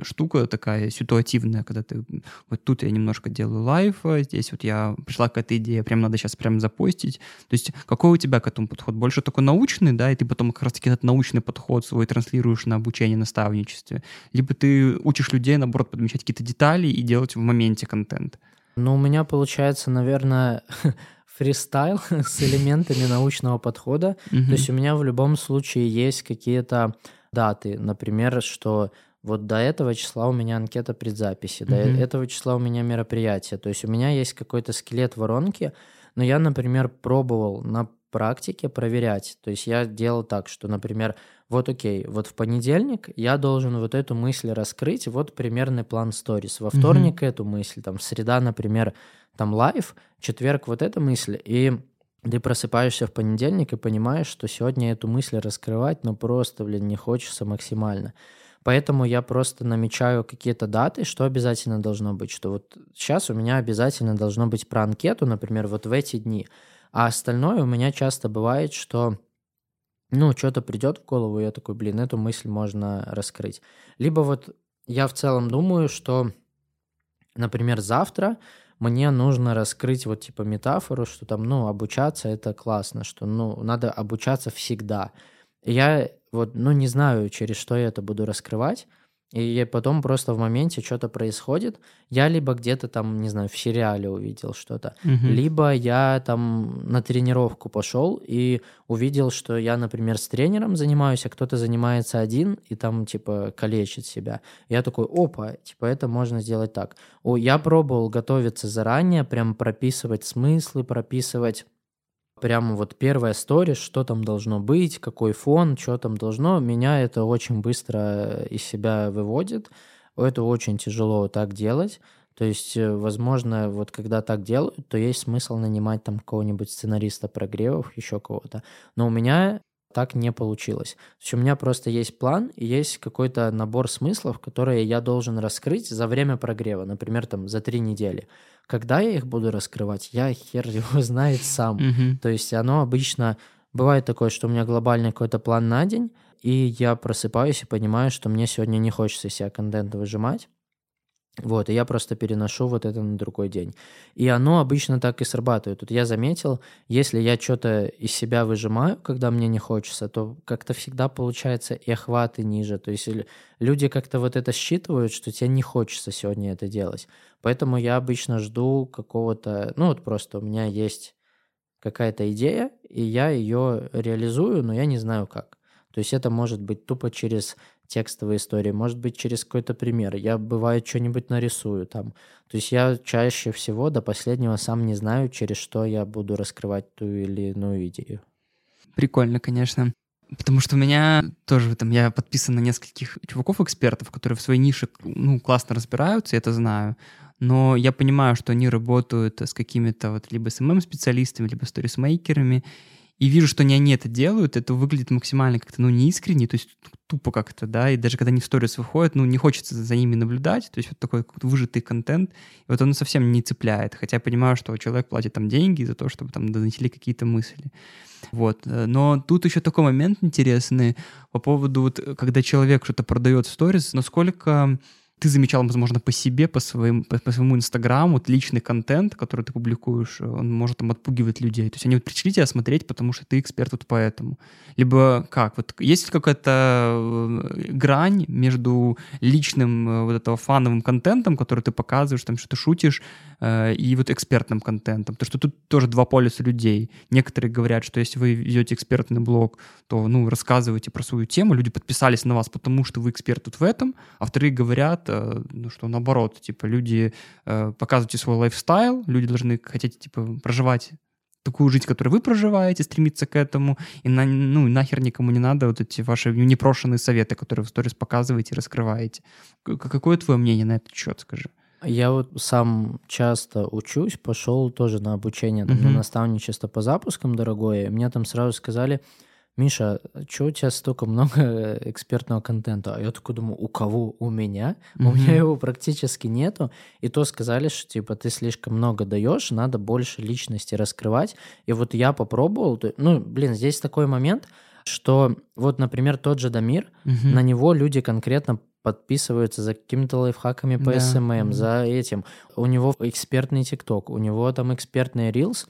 штука такая, ситуативная, когда ты вот тут я немножко делаю лайф, а здесь вот я пришла какая-то идея, прям надо сейчас прям запостить. То есть какой у тебя к этому подход? Больше такой научный, да, и ты потом как раз-таки этот научный подход свой транслируешь на обучение, наставничестве, либо ты учишь людей, наоборот, подмечать какие-то детали и делать в моменте контент? Ну, у меня получается, наверное, фристайл с элементами научного подхода. Mm-hmm. То есть у меня в любом случае есть какие-то даты, например, что вот до этого числа у меня анкета предзаписи, mm-hmm. до этого числа у меня мероприятие. То есть у меня есть какой-то скелет воронки, но я, например, пробовал на практике проверять. То есть я делал так, что, например, вот окей, вот в понедельник я должен вот эту мысль раскрыть, вот примерный план сторис. Во вторник mm-hmm. эту мысль, там, среда, например, там live, четверг вот эта мысль, и ты просыпаешься в понедельник и понимаешь, что сегодня эту мысль раскрывать, ну просто, блин, не хочется максимально. Поэтому я просто намечаю какие-то даты, что обязательно должно быть. Что вот сейчас у меня обязательно должно быть про анкету, например, вот в эти дни. А остальное у меня часто бывает, что ну, что-то придет в голову, и я такой, блин, эту мысль можно раскрыть. Либо вот я в целом думаю, что, например, завтра мне нужно раскрыть вот типа метафору, что там, ну, обучаться это классно, что, ну, надо обучаться всегда. И я вот, ну, не знаю, через что я это буду раскрывать, и потом просто в моменте что-то происходит. Я либо где-то там, не знаю, в сериале увидел что-то, угу. либо я там на тренировку пошел и увидел, что я, например, с тренером занимаюсь, а кто-то занимается один и там типа калечит себя. Я такой, опа, типа это можно сделать так. О, я пробовал готовиться заранее, прям прописывать смыслы, прописывать прямо вот первая сторис, что там должно быть, какой фон, что там должно, меня это очень быстро из себя выводит. Это очень тяжело так делать. То есть, э, возможно, вот когда так делают, то есть смысл нанимать там какого-нибудь сценариста прогревов, еще кого-то. Но у меня так не получилось. То есть у меня просто есть план и есть какой-то набор смыслов, которые я должен раскрыть за время прогрева, например, там за три недели. Когда я их буду раскрывать, я хер его знает сам. Mm-hmm. То есть оно обычно бывает такое, что у меня глобальный какой-то план на день, и я просыпаюсь и понимаю, что мне сегодня не хочется себя контента выжимать. Вот, и я просто переношу вот это на другой день. И оно обычно так и срабатывает. Тут я заметил, если я что-то из себя выжимаю, когда мне не хочется, то как-то всегда получается и охваты ниже. То есть люди как-то вот это считывают, что тебе не хочется сегодня это делать. Поэтому я обычно жду какого-то... Ну вот просто у меня есть какая-то идея, и я ее реализую, но я не знаю как. То есть это может быть тупо через текстовые истории, может быть, через какой-то пример. Я, бывает, что-нибудь нарисую там. То есть я чаще всего до последнего сам не знаю, через что я буду раскрывать ту или иную идею. Прикольно, конечно. Потому что у меня тоже там, я подписан на нескольких чуваков-экспертов, которые в своей нише ну, классно разбираются, я это знаю. Но я понимаю, что они работают с какими-то вот либо SMM-специалистами, либо сторисмейкерами, и вижу, что не они это делают, это выглядит максимально как-то, ну, неискренне, то есть тупо как-то, да, и даже когда они в сторис выходят, ну, не хочется за ними наблюдать, то есть вот такой выжатый контент, и вот он совсем не цепляет, хотя я понимаю, что человек платит там деньги за то, чтобы там доносили какие-то мысли. Вот. Но тут еще такой момент интересный по поводу, вот, когда человек что-то продает в сторис, насколько ты замечал, возможно, по себе, по, своим, по, по своему инстаграму, вот личный контент, который ты публикуешь, он может там отпугивать людей. То есть они вот пришли тебя смотреть, потому что ты эксперт вот поэтому. Либо как? Вот есть какая-то э, грань между личным э, вот этого фановым контентом, который ты показываешь, там что ты шутишь, э, и вот экспертным контентом. Потому что тут тоже два полюса людей. Некоторые говорят, что если вы ведете экспертный блог, то, ну, рассказывайте про свою тему, люди подписались на вас, потому что вы эксперт тут в этом, а вторые говорят, Э, ну, что наоборот, типа, люди, э, показывайте свой лайфстайл, люди должны хотеть, типа, проживать такую жизнь, которую вы проживаете, стремиться к этому, и на, ну, нахер никому не надо вот эти ваши непрошенные советы, которые в сторис показываете и раскрываете. Какое твое мнение на этот счет, скажи? Я вот сам часто учусь, пошел тоже на обучение, там, uh-huh. на наставничество по запускам дорогое. Мне там сразу сказали, Миша, что у тебя столько много экспертного контента? А я такой думаю, у кого? У меня? Mm-hmm. У меня его практически нету. И то сказали, что типа ты слишком много даешь, надо больше личности раскрывать. И вот я попробовал. Ну, блин, здесь такой момент, что вот, например, тот же Дамир, mm-hmm. на него люди конкретно подписываются за какими-то лайфхаками по да. SMM, mm-hmm. за этим. У него экспертный ТикТок, у него там экспертный Reels,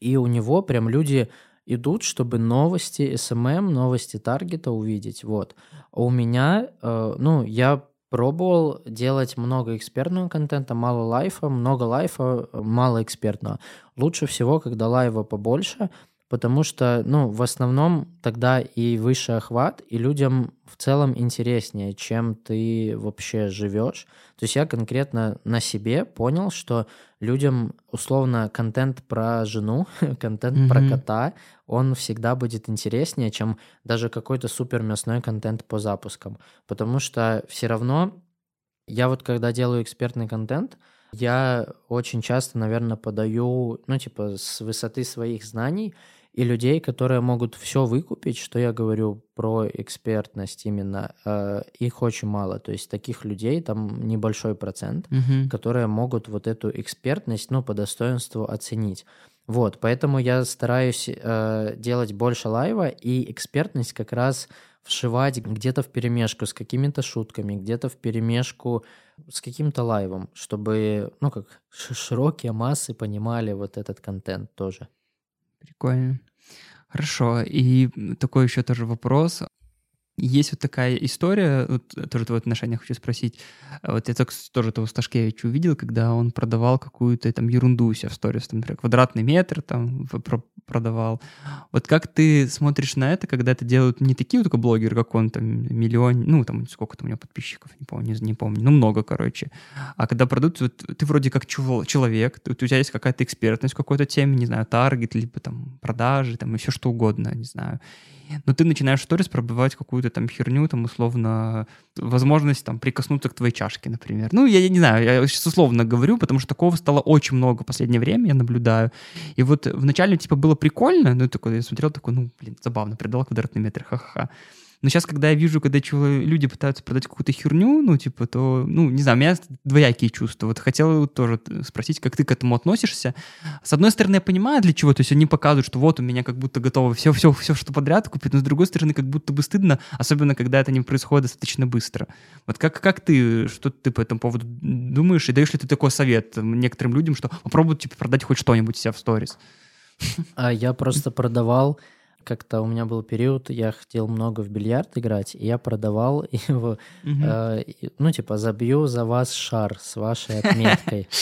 и у него прям люди идут, чтобы новости SMM, новости таргета увидеть. Вот. А у меня, э, ну, я пробовал делать много экспертного контента, мало лайфа, много лайфа, мало экспертного. Лучше всего, когда лайва побольше, потому что, ну, в основном тогда и выше охват, и людям в целом интереснее, чем ты вообще живешь. То есть я конкретно на себе понял, что людям условно контент про жену, контент mm-hmm. про кота, он всегда будет интереснее, чем даже какой-то супер мясной контент по запускам. Потому что все равно я вот когда делаю экспертный контент, я очень часто, наверное, подаю, ну, типа, с высоты своих знаний, и людей, которые могут все выкупить, что я говорю про экспертность именно, э, их очень мало. То есть таких людей там небольшой процент, угу. которые могут вот эту экспертность, ну, по достоинству оценить. Вот, поэтому я стараюсь э, делать больше лайва и экспертность как раз вшивать где-то в перемешку с какими-то шутками, где-то в перемешку с каким-то лайвом, чтобы, ну, как широкие массы понимали вот этот контент тоже. Прикольно. Хорошо. И такой еще тоже вопрос. Есть вот такая история, вот тоже твое отношение хочу спросить. Вот я только тоже того Сташкевича увидел, когда он продавал какую-то там ерунду у себя в сторис, там, например, квадратный метр там продавал. Вот как ты смотришь на это, когда это делают не такие вот только блогеры, как он, там, миллион, ну, там, сколько там у него подписчиков, не помню, не, не помню, ну, много, короче. А когда продают, вот, ты вроде как человек, у тебя есть какая-то экспертность в какой-то теме, не знаю, таргет, либо там продажи, там, и все что угодно, не знаю но ты начинаешь в сторис пробивать какую-то там херню, там, условно, возможность там прикоснуться к твоей чашке, например. Ну, я, я не знаю, я сейчас условно говорю, потому что такого стало очень много в последнее время, я наблюдаю. И вот вначале, типа, было прикольно, ну, такой, я смотрел, такой, ну, блин, забавно, придал квадратный метр, ха-ха-ха. Но сейчас, когда я вижу, когда люди пытаются продать какую-то херню, ну, типа, то, ну, не знаю, у меня двоякие чувства. Вот хотел тоже спросить, как ты к этому относишься. С одной стороны, я понимаю, для чего, то есть они показывают, что вот у меня как будто готово все, все, все, что подряд купить, но с другой стороны, как будто бы стыдно, особенно когда это не происходит достаточно быстро. Вот как, как ты, что ты по этому поводу думаешь, и даешь ли ты такой совет некоторым людям, что попробуй, типа, продать хоть что-нибудь себя в сторис? А я просто продавал как-то у меня был период, я хотел много в бильярд играть, и я продавал его, угу. э, ну, типа, забью за вас шар с вашей отметкой.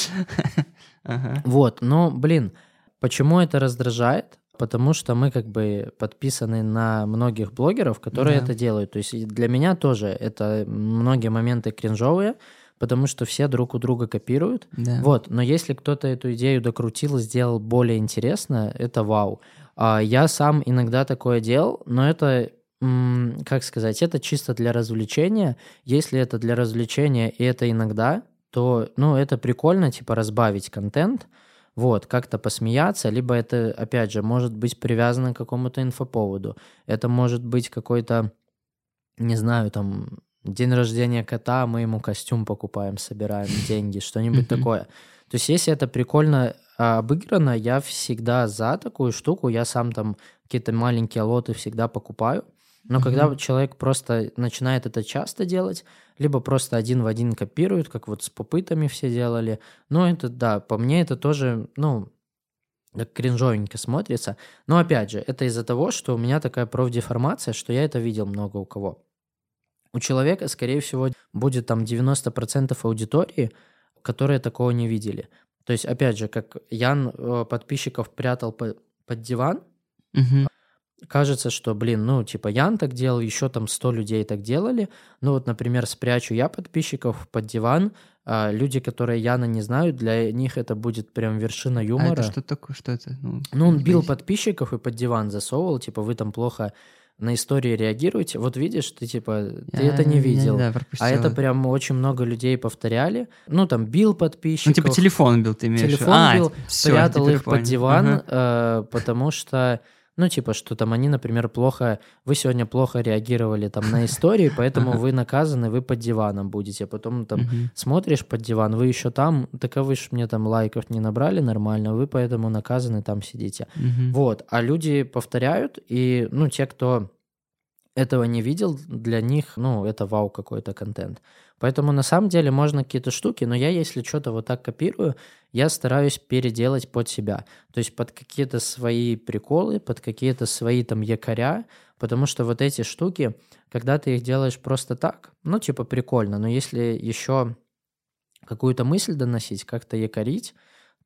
Вот, но, блин, почему это раздражает? Потому что мы как бы подписаны на многих блогеров, которые это делают. То есть для меня тоже это многие моменты кринжовые, потому что все друг у друга копируют. Да. Вот, но если кто-то эту идею докрутил и сделал более интересно, это вау. А, я сам иногда такое делал, но это, как сказать, это чисто для развлечения. Если это для развлечения и это иногда, то, ну, это прикольно, типа, разбавить контент, вот, как-то посмеяться, либо это, опять же, может быть привязано к какому-то инфоповоду. Это может быть какой-то, не знаю, там, день рождения кота, мы ему костюм покупаем, собираем деньги, что-нибудь такое. То есть, если это прикольно обыграно, я всегда за такую штуку, я сам там какие-то маленькие лоты всегда покупаю, но mm-hmm. когда человек просто начинает это часто делать, либо просто один в один копирует, как вот с попытами все делали, ну это да, по мне это тоже, ну, так кринжовенько смотрится. Но опять же, это из-за того, что у меня такая профдеформация, что я это видел много у кого. У человека, скорее всего, будет там 90% аудитории, которые такого не видели. То есть, опять же, как Ян э, подписчиков прятал под, под диван, угу. кажется, что, блин, ну, типа, Ян так делал, еще там 100 людей так делали. Ну, вот, например, спрячу я подписчиков под диван, а люди, которые Яна не знают, для них это будет прям вершина юмора. А это что такое? Что это? Ну, ну он бил подписчиков и под диван засовывал, типа, вы там плохо на истории реагируете. Вот видишь, ты типа, ты я, это не видел. Я, да, а это прям очень много людей повторяли. Ну, там, бил подписчиков. Ну, типа телефон бил, ты имеешь Телефон а, бил, все, спрятал их под диван, ага. э, потому что ну, типа, что там они, например, плохо... Вы сегодня плохо реагировали там на истории, поэтому вы наказаны, вы под диваном будете. Потом там смотришь под диван, вы еще там, так а вы ж мне там лайков не набрали нормально, вы поэтому наказаны там сидите. Вот. А люди повторяют, и, ну, те, кто этого не видел, для них, ну, это вау какой-то контент. Поэтому на самом деле можно какие-то штуки, но я, если что-то вот так копирую, я стараюсь переделать под себя. То есть под какие-то свои приколы, под какие-то свои там якоря, потому что вот эти штуки, когда ты их делаешь просто так, ну, типа прикольно, но если еще какую-то мысль доносить, как-то якорить,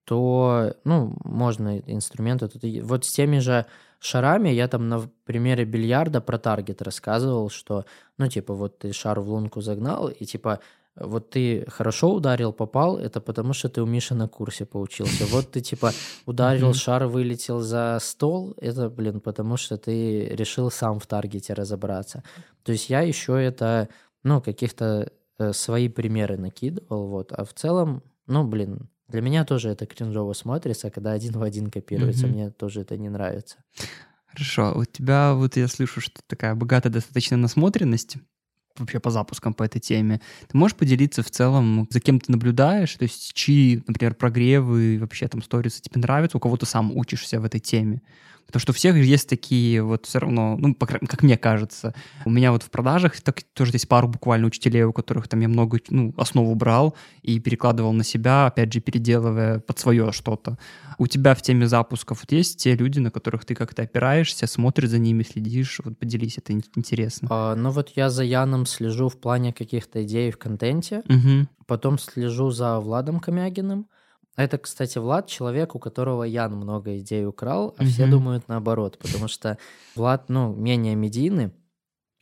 то, ну, можно инструменты. Тут, вот с теми же шарами я там на примере бильярда про таргет рассказывал, что, ну, типа, вот ты шар в лунку загнал, и, типа, вот ты хорошо ударил, попал, это потому что ты у Миши на курсе поучился. Вот ты, типа, ударил, шар вылетел за стол, это, блин, потому что ты решил сам в таргете разобраться. То есть я еще это, ну, каких-то э, свои примеры накидывал, вот. А в целом, ну, блин, для меня тоже это кринжово смотрится, когда один в один копируется. Mm-hmm. Мне тоже это не нравится. Хорошо. У тебя, вот я слышу, что такая богатая достаточно насмотренность вообще по запускам по этой теме. Ты можешь поделиться в целом, за кем ты наблюдаешь, то есть чьи, например, прогревы, вообще там сторисы тебе нравятся, у кого ты сам учишься в этой теме? Потому что у всех есть такие вот все равно, ну, как мне кажется. У меня вот в продажах так, тоже есть пару буквально учителей, у которых там я много, ну, основу брал и перекладывал на себя, опять же, переделывая под свое что-то. У тебя в теме запусков вот есть те люди, на которых ты как-то опираешься, смотришь за ними, следишь? Вот поделись, это интересно. А, ну вот я за Яном слежу в плане каких-то идей в контенте, угу. потом слежу за Владом Комягиным, это, кстати, Влад человек, у которого Ян много идей украл, а угу. все думают наоборот, потому что Влад, ну, менее медийный.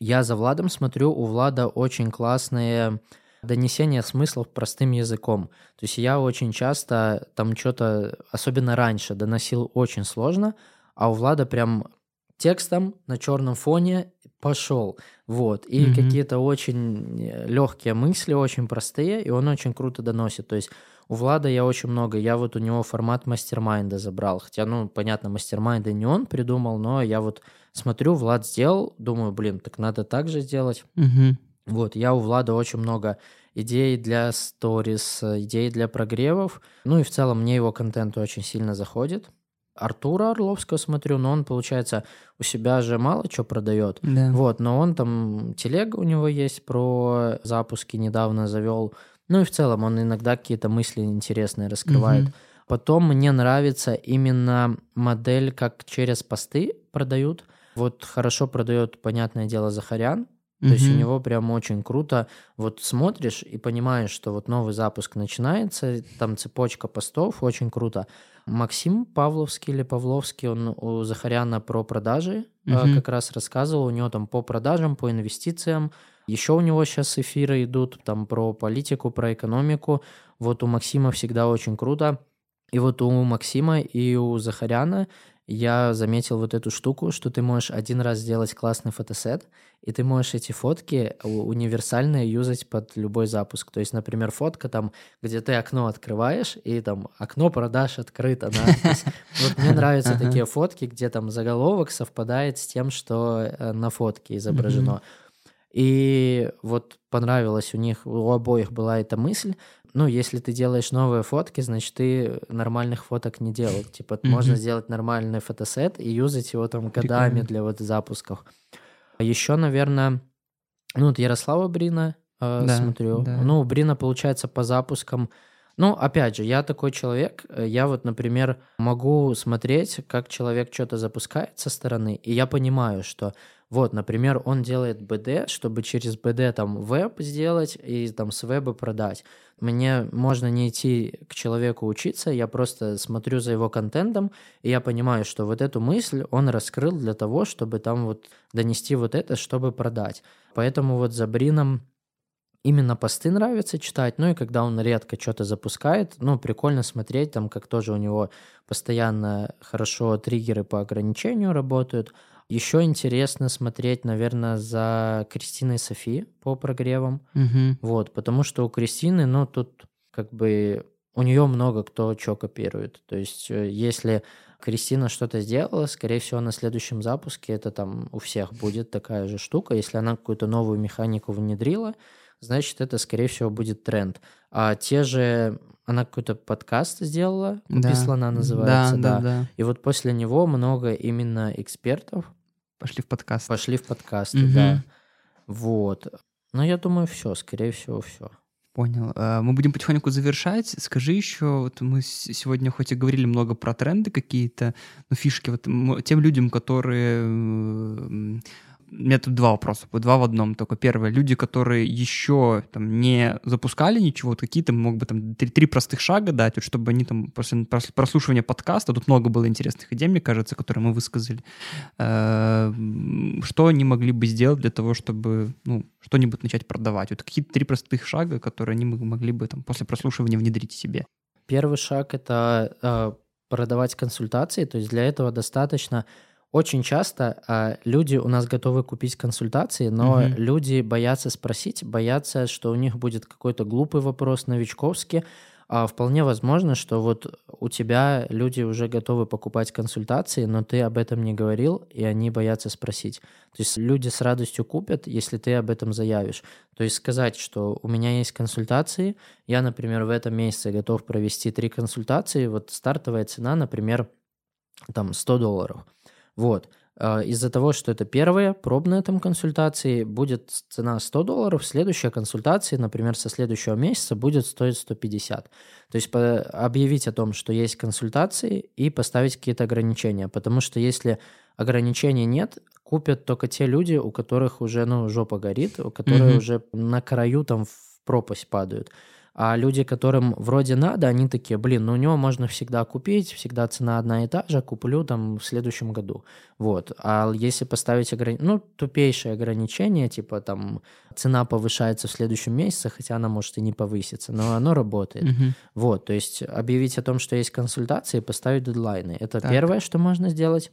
Я за Владом смотрю, у Влада очень классные донесения смыслов простым языком. То есть я очень часто там что-то, особенно раньше, доносил очень сложно, а у Влада прям текстом на черном фоне пошел. Вот. И mm какие-то очень э, легкие мысли, очень простые, и он очень круто доносит. То есть у Влада я очень много. Я вот у него формат мастер-майнда забрал. Хотя, ну, понятно, мастер-майнда не он придумал, но я вот смотрю, Влад сделал, думаю, блин, так надо так же сделать. Угу. Вот, я у Влада очень много идей для сторис, идей для прогревов. Ну и в целом мне его контент очень сильно заходит. Артура Орловского смотрю, но он, получается, у себя же мало что продает. Да. Вот, но он там, телега у него есть про запуски недавно завел. Ну и в целом он иногда какие-то мысли интересные раскрывает. Угу. Потом мне нравится именно модель, как через посты продают. Вот хорошо продает, понятное дело, Захарян. То mm есть у него прям очень круто. Вот смотришь и понимаешь, что вот новый запуск начинается, там цепочка постов, очень круто. Максим Павловский или Павловский, он у Захаряна про продажи mm как раз рассказывал. У него там по продажам, по инвестициям еще у него сейчас эфиры идут там про политику, про экономику. Вот у Максима всегда очень круто. И вот у Максима и у Захаряна я заметил вот эту штуку, что ты можешь один раз сделать классный фотосет, и ты можешь эти фотки универсальные юзать под любой запуск. То есть, например, фотка там, где ты окно открываешь, и там окно продаж открыто. Вот мне нравятся такие фотки, где там заголовок совпадает с тем, что э, на фотке изображено. И вот понравилось у них, у обоих была эта мысль. Ну, если ты делаешь новые фотки, значит, ты нормальных фоток не делал. Типа, mm-hmm. можно сделать нормальный фотосет и юзать его там годами Прикольно. для вот запусков. Еще, наверное, ну, вот Ярослава Брина э, да, смотрю. Да. Ну, Брина, получается, по запускам ну, опять же, я такой человек, э, я вот, например, могу смотреть, как человек что-то запускает со стороны, и я понимаю, что Вот, например, он делает БД, чтобы через БД там веб сделать и там с веба продать. Мне можно не идти к человеку учиться, я просто смотрю за его контентом, и я понимаю, что вот эту мысль он раскрыл для того, чтобы там вот донести вот это, чтобы продать. Поэтому вот за Брином именно посты нравится читать, ну и когда он редко что-то запускает, ну, прикольно смотреть, там, как тоже у него постоянно хорошо триггеры по ограничению работают, еще интересно смотреть, наверное, за Кристиной Софи по прогревам. Угу. Вот, потому что у Кристины, ну, тут как бы у нее много кто что копирует. То есть, э, если Кристина что-то сделала, скорее всего, на следующем запуске это там у всех будет такая же штука. Если она какую-то новую механику внедрила, значит, это, скорее всего, будет тренд. А те же... Она какой-то подкаст сделала, «Купи Да. слона» называется, да, да. да, да. И вот после него много именно экспертов Пошли в подкаст. пошли в подкасты, Мгм. да. Вот. Но я думаю, все, скорее всего, все. Понял. Э, Мы будем потихоньку завершать. Скажи еще, вот мы сегодня хоть и говорили много про тренды какие-то, но фишки вот тем людям, которые... У меня тут два вопроса, два в одном. Только первое, люди, которые еще там не запускали ничего, вот какие-то мог бы там три, три простых шага дать, вот, чтобы они там после прос- прослушивания подкаста, тут много было интересных идей, мне кажется, которые мы высказали, э, что они могли бы сделать для того, чтобы ну, что-нибудь начать продавать? Вот какие-то три простых шага, которые они могли бы там после прослушивания внедрить себе. Первый шаг — это э, продавать консультации, то есть для этого достаточно... Очень часто э, люди у нас готовы купить консультации, но Мгм. люди боятся спросить, боятся, что у них будет какой-то глупый вопрос новичковский, а вполне возможно, что вот у тебя люди уже готовы покупать консультации, но ты об этом не говорил, и они боятся спросить. То есть люди с радостью купят, если ты об этом заявишь. То есть сказать, что у меня есть консультации, я, например, в этом месяце готов провести три консультации, вот стартовая цена, например, там 100 долларов. Вот. А, Из-за того, что это первые пробные там консультации, будет цена 100 долларов, следующая консультация, например, со следующего месяца будет стоить 150. То есть по- объявить о том, что есть консультации и поставить какие-то ограничения, потому что если ограничений нет, купят только те люди, у которых уже ну, жопа горит, у которых Мгм. уже на краю там в пропасть падают. А люди, которым вроде надо, они такие, блин, ну у него можно всегда купить, всегда цена одна и та же, куплю там в следующем году. Вот. А если поставить ограничение, ну, тупейшее ограничение, типа там цена повышается в следующем месяце, хотя она может и не повыситься, но оно работает. Мгм. Вот, то есть объявить о том, что есть консультации, поставить дедлайны. Это Так. первое, что можно сделать.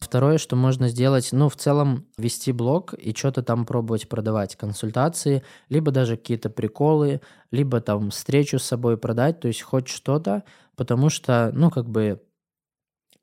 Второе, что можно сделать, ну, в целом вести блог и что-то там пробовать продавать, консультации, либо даже какие-то приколы, либо там встречу с собой продать, то есть хоть что-то, потому что, ну, как бы,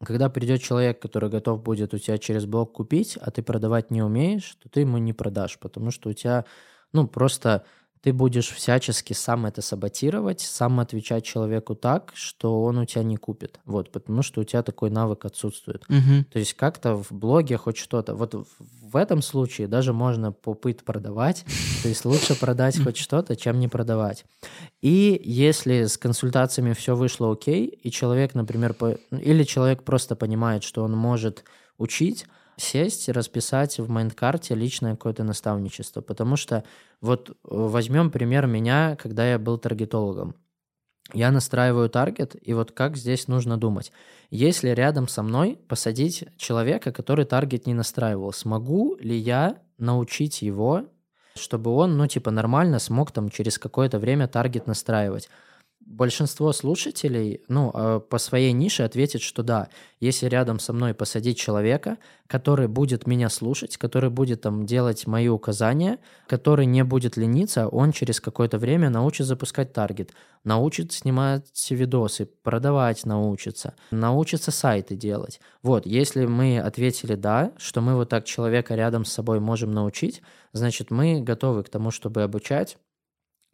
когда придет человек, который готов будет у тебя через блог купить, а ты продавать не умеешь, то ты ему не продашь, потому что у тебя, ну, просто ты будешь всячески сам это саботировать, сам отвечать человеку так, что он у тебя не купит. Вот, потому что у тебя такой навык отсутствует. Мгм. То есть как-то в блоге хоть что-то. Вот в- в этом случае даже можно попыт продавать. То есть лучше продать хоть что-то, чем не продавать. И если с консультациями все вышло окей, и человек, например, по- или человек просто понимает, что он может учить, сесть и расписать в mind карте личное какое-то наставничество. Потому что вот э, возьмем пример меня, когда я был таргетологом. Я настраиваю таргет, и вот как здесь нужно думать. Если рядом со мной посадить человека, который таргет не настраивал, смогу ли я научить его, чтобы он, ну, типа, нормально смог там через какое-то время таргет настраивать? Большинство слушателей, ну, э, по своей нише ответит, что да, если рядом со мной посадить человека, который будет меня слушать, который будет там делать мои указания, который не будет лениться, он через какое-то время научит запускать таргет, научит снимать видосы, продавать научится, научится сайты делать. Вот, если мы ответили да, что мы вот так человека рядом с собой можем научить, значит, мы готовы к тому, чтобы обучать,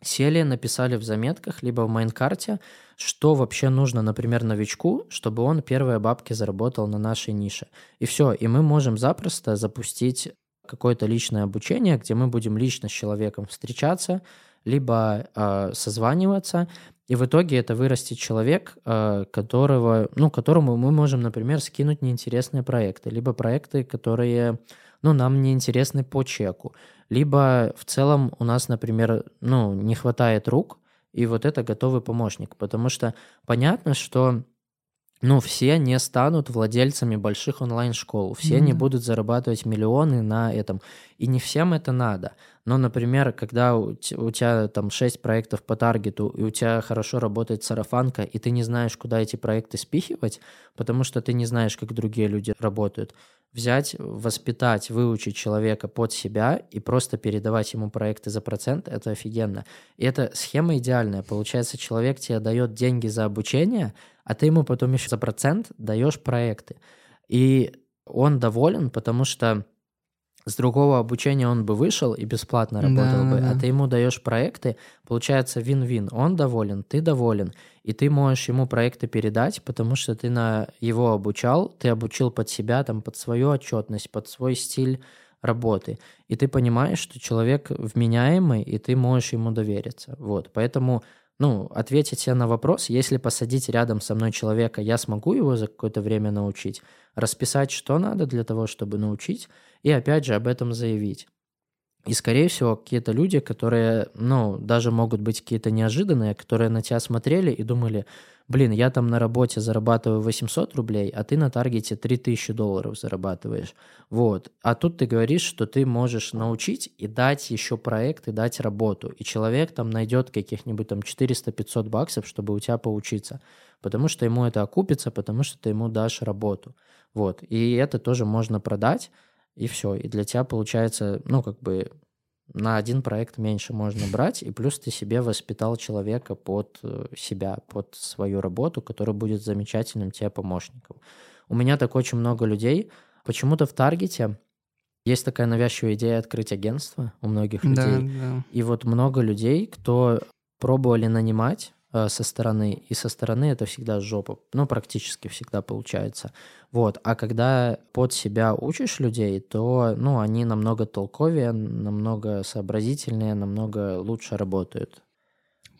сели, написали в заметках, либо в майнкарте, что вообще нужно, например, новичку, чтобы он первые бабки заработал на нашей нише. И все, и мы можем запросто запустить какое-то личное обучение, где мы будем лично с человеком встречаться, либо э, созваниваться, и в итоге это вырастет человек, э, которого, ну, которому мы можем, например, скинуть неинтересные проекты, либо проекты, которые ну, нам не интересны по чеку. Либо в целом у нас, например, ну, не хватает рук, и вот это готовый помощник. Потому что понятно, что ну, все не станут владельцами больших онлайн-школ, все mm-hmm. не будут зарабатывать миллионы на этом, и не всем это надо. Но, например, когда у, у тебя там 6 проектов по таргету, и у тебя хорошо работает сарафанка, и ты не знаешь, куда эти проекты спихивать, потому что ты не знаешь, как другие люди работают, взять, воспитать, выучить человека под себя и просто передавать ему проекты за процент, это офигенно. И эта схема идеальная. Получается, человек тебе дает деньги за обучение, а ты ему потом еще за процент даешь проекты. И он доволен, потому что с другого обучения он бы вышел и бесплатно работал да, бы, да. а ты ему даешь проекты, получается вин-вин. Он доволен, ты доволен, и ты можешь ему проекты передать, потому что ты на его обучал, ты обучил под себя, там, под свою отчетность, под свой стиль работы. И ты понимаешь, что человек вменяемый, и ты можешь ему довериться. Вот, поэтому ну, ответить себе на вопрос, если посадить рядом со мной человека, я смогу его за какое-то время научить, расписать, что надо для того, чтобы научить, и опять же об этом заявить. И, скорее всего, какие-то люди, которые, ну, даже могут быть какие-то неожиданные, которые на тебя смотрели и думали, блин, я там на работе зарабатываю 800 рублей, а ты на таргете 3000 долларов зарабатываешь. Вот. А тут ты говоришь, что ты можешь научить и дать еще проект, и дать работу. И человек там найдет каких-нибудь там 400-500 баксов, чтобы у тебя поучиться. Потому что ему это окупится, потому что ты ему дашь работу. Вот. И это тоже можно продать, и все. И для тебя получается, ну, как бы на один проект меньше можно брать, и плюс ты себе воспитал человека под э, себя, под свою работу, который будет замечательным тебе помощником. У меня так очень много людей. Почему-то в Таргете есть такая навязчивая идея открыть агентство у многих людей. Да, да. И вот много людей, кто пробовали нанимать со стороны, и со стороны это всегда жопа, ну, практически всегда получается. Вот, а когда под себя учишь людей, то, ну, они намного толковее, намного сообразительнее, намного лучше работают.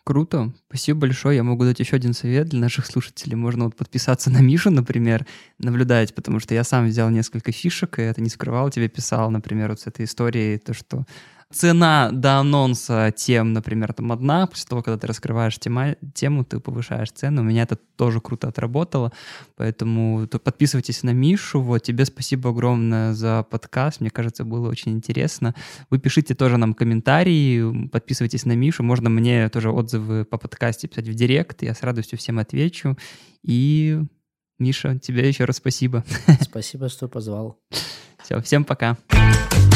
Круто, спасибо большое. Я могу дать еще один совет для наших слушателей. Можно вот подписаться на Мишу, например, наблюдать, потому что я сам взял несколько фишек, и это не скрывал, тебе писал, например, вот с этой историей, то, что цена до анонса тем, например, там одна, после того, когда ты раскрываешь тема, тему, ты повышаешь цену. У меня это тоже круто отработало, поэтому подписывайтесь на Мишу. Вот, тебе спасибо огромное за подкаст, мне кажется, было очень интересно. Вы пишите тоже нам комментарии, подписывайтесь на Мишу, можно мне тоже отзывы по подкасте писать в директ, я с радостью всем отвечу. И, Миша, тебе еще раз спасибо. Спасибо, что позвал. Все, всем пока. Пока.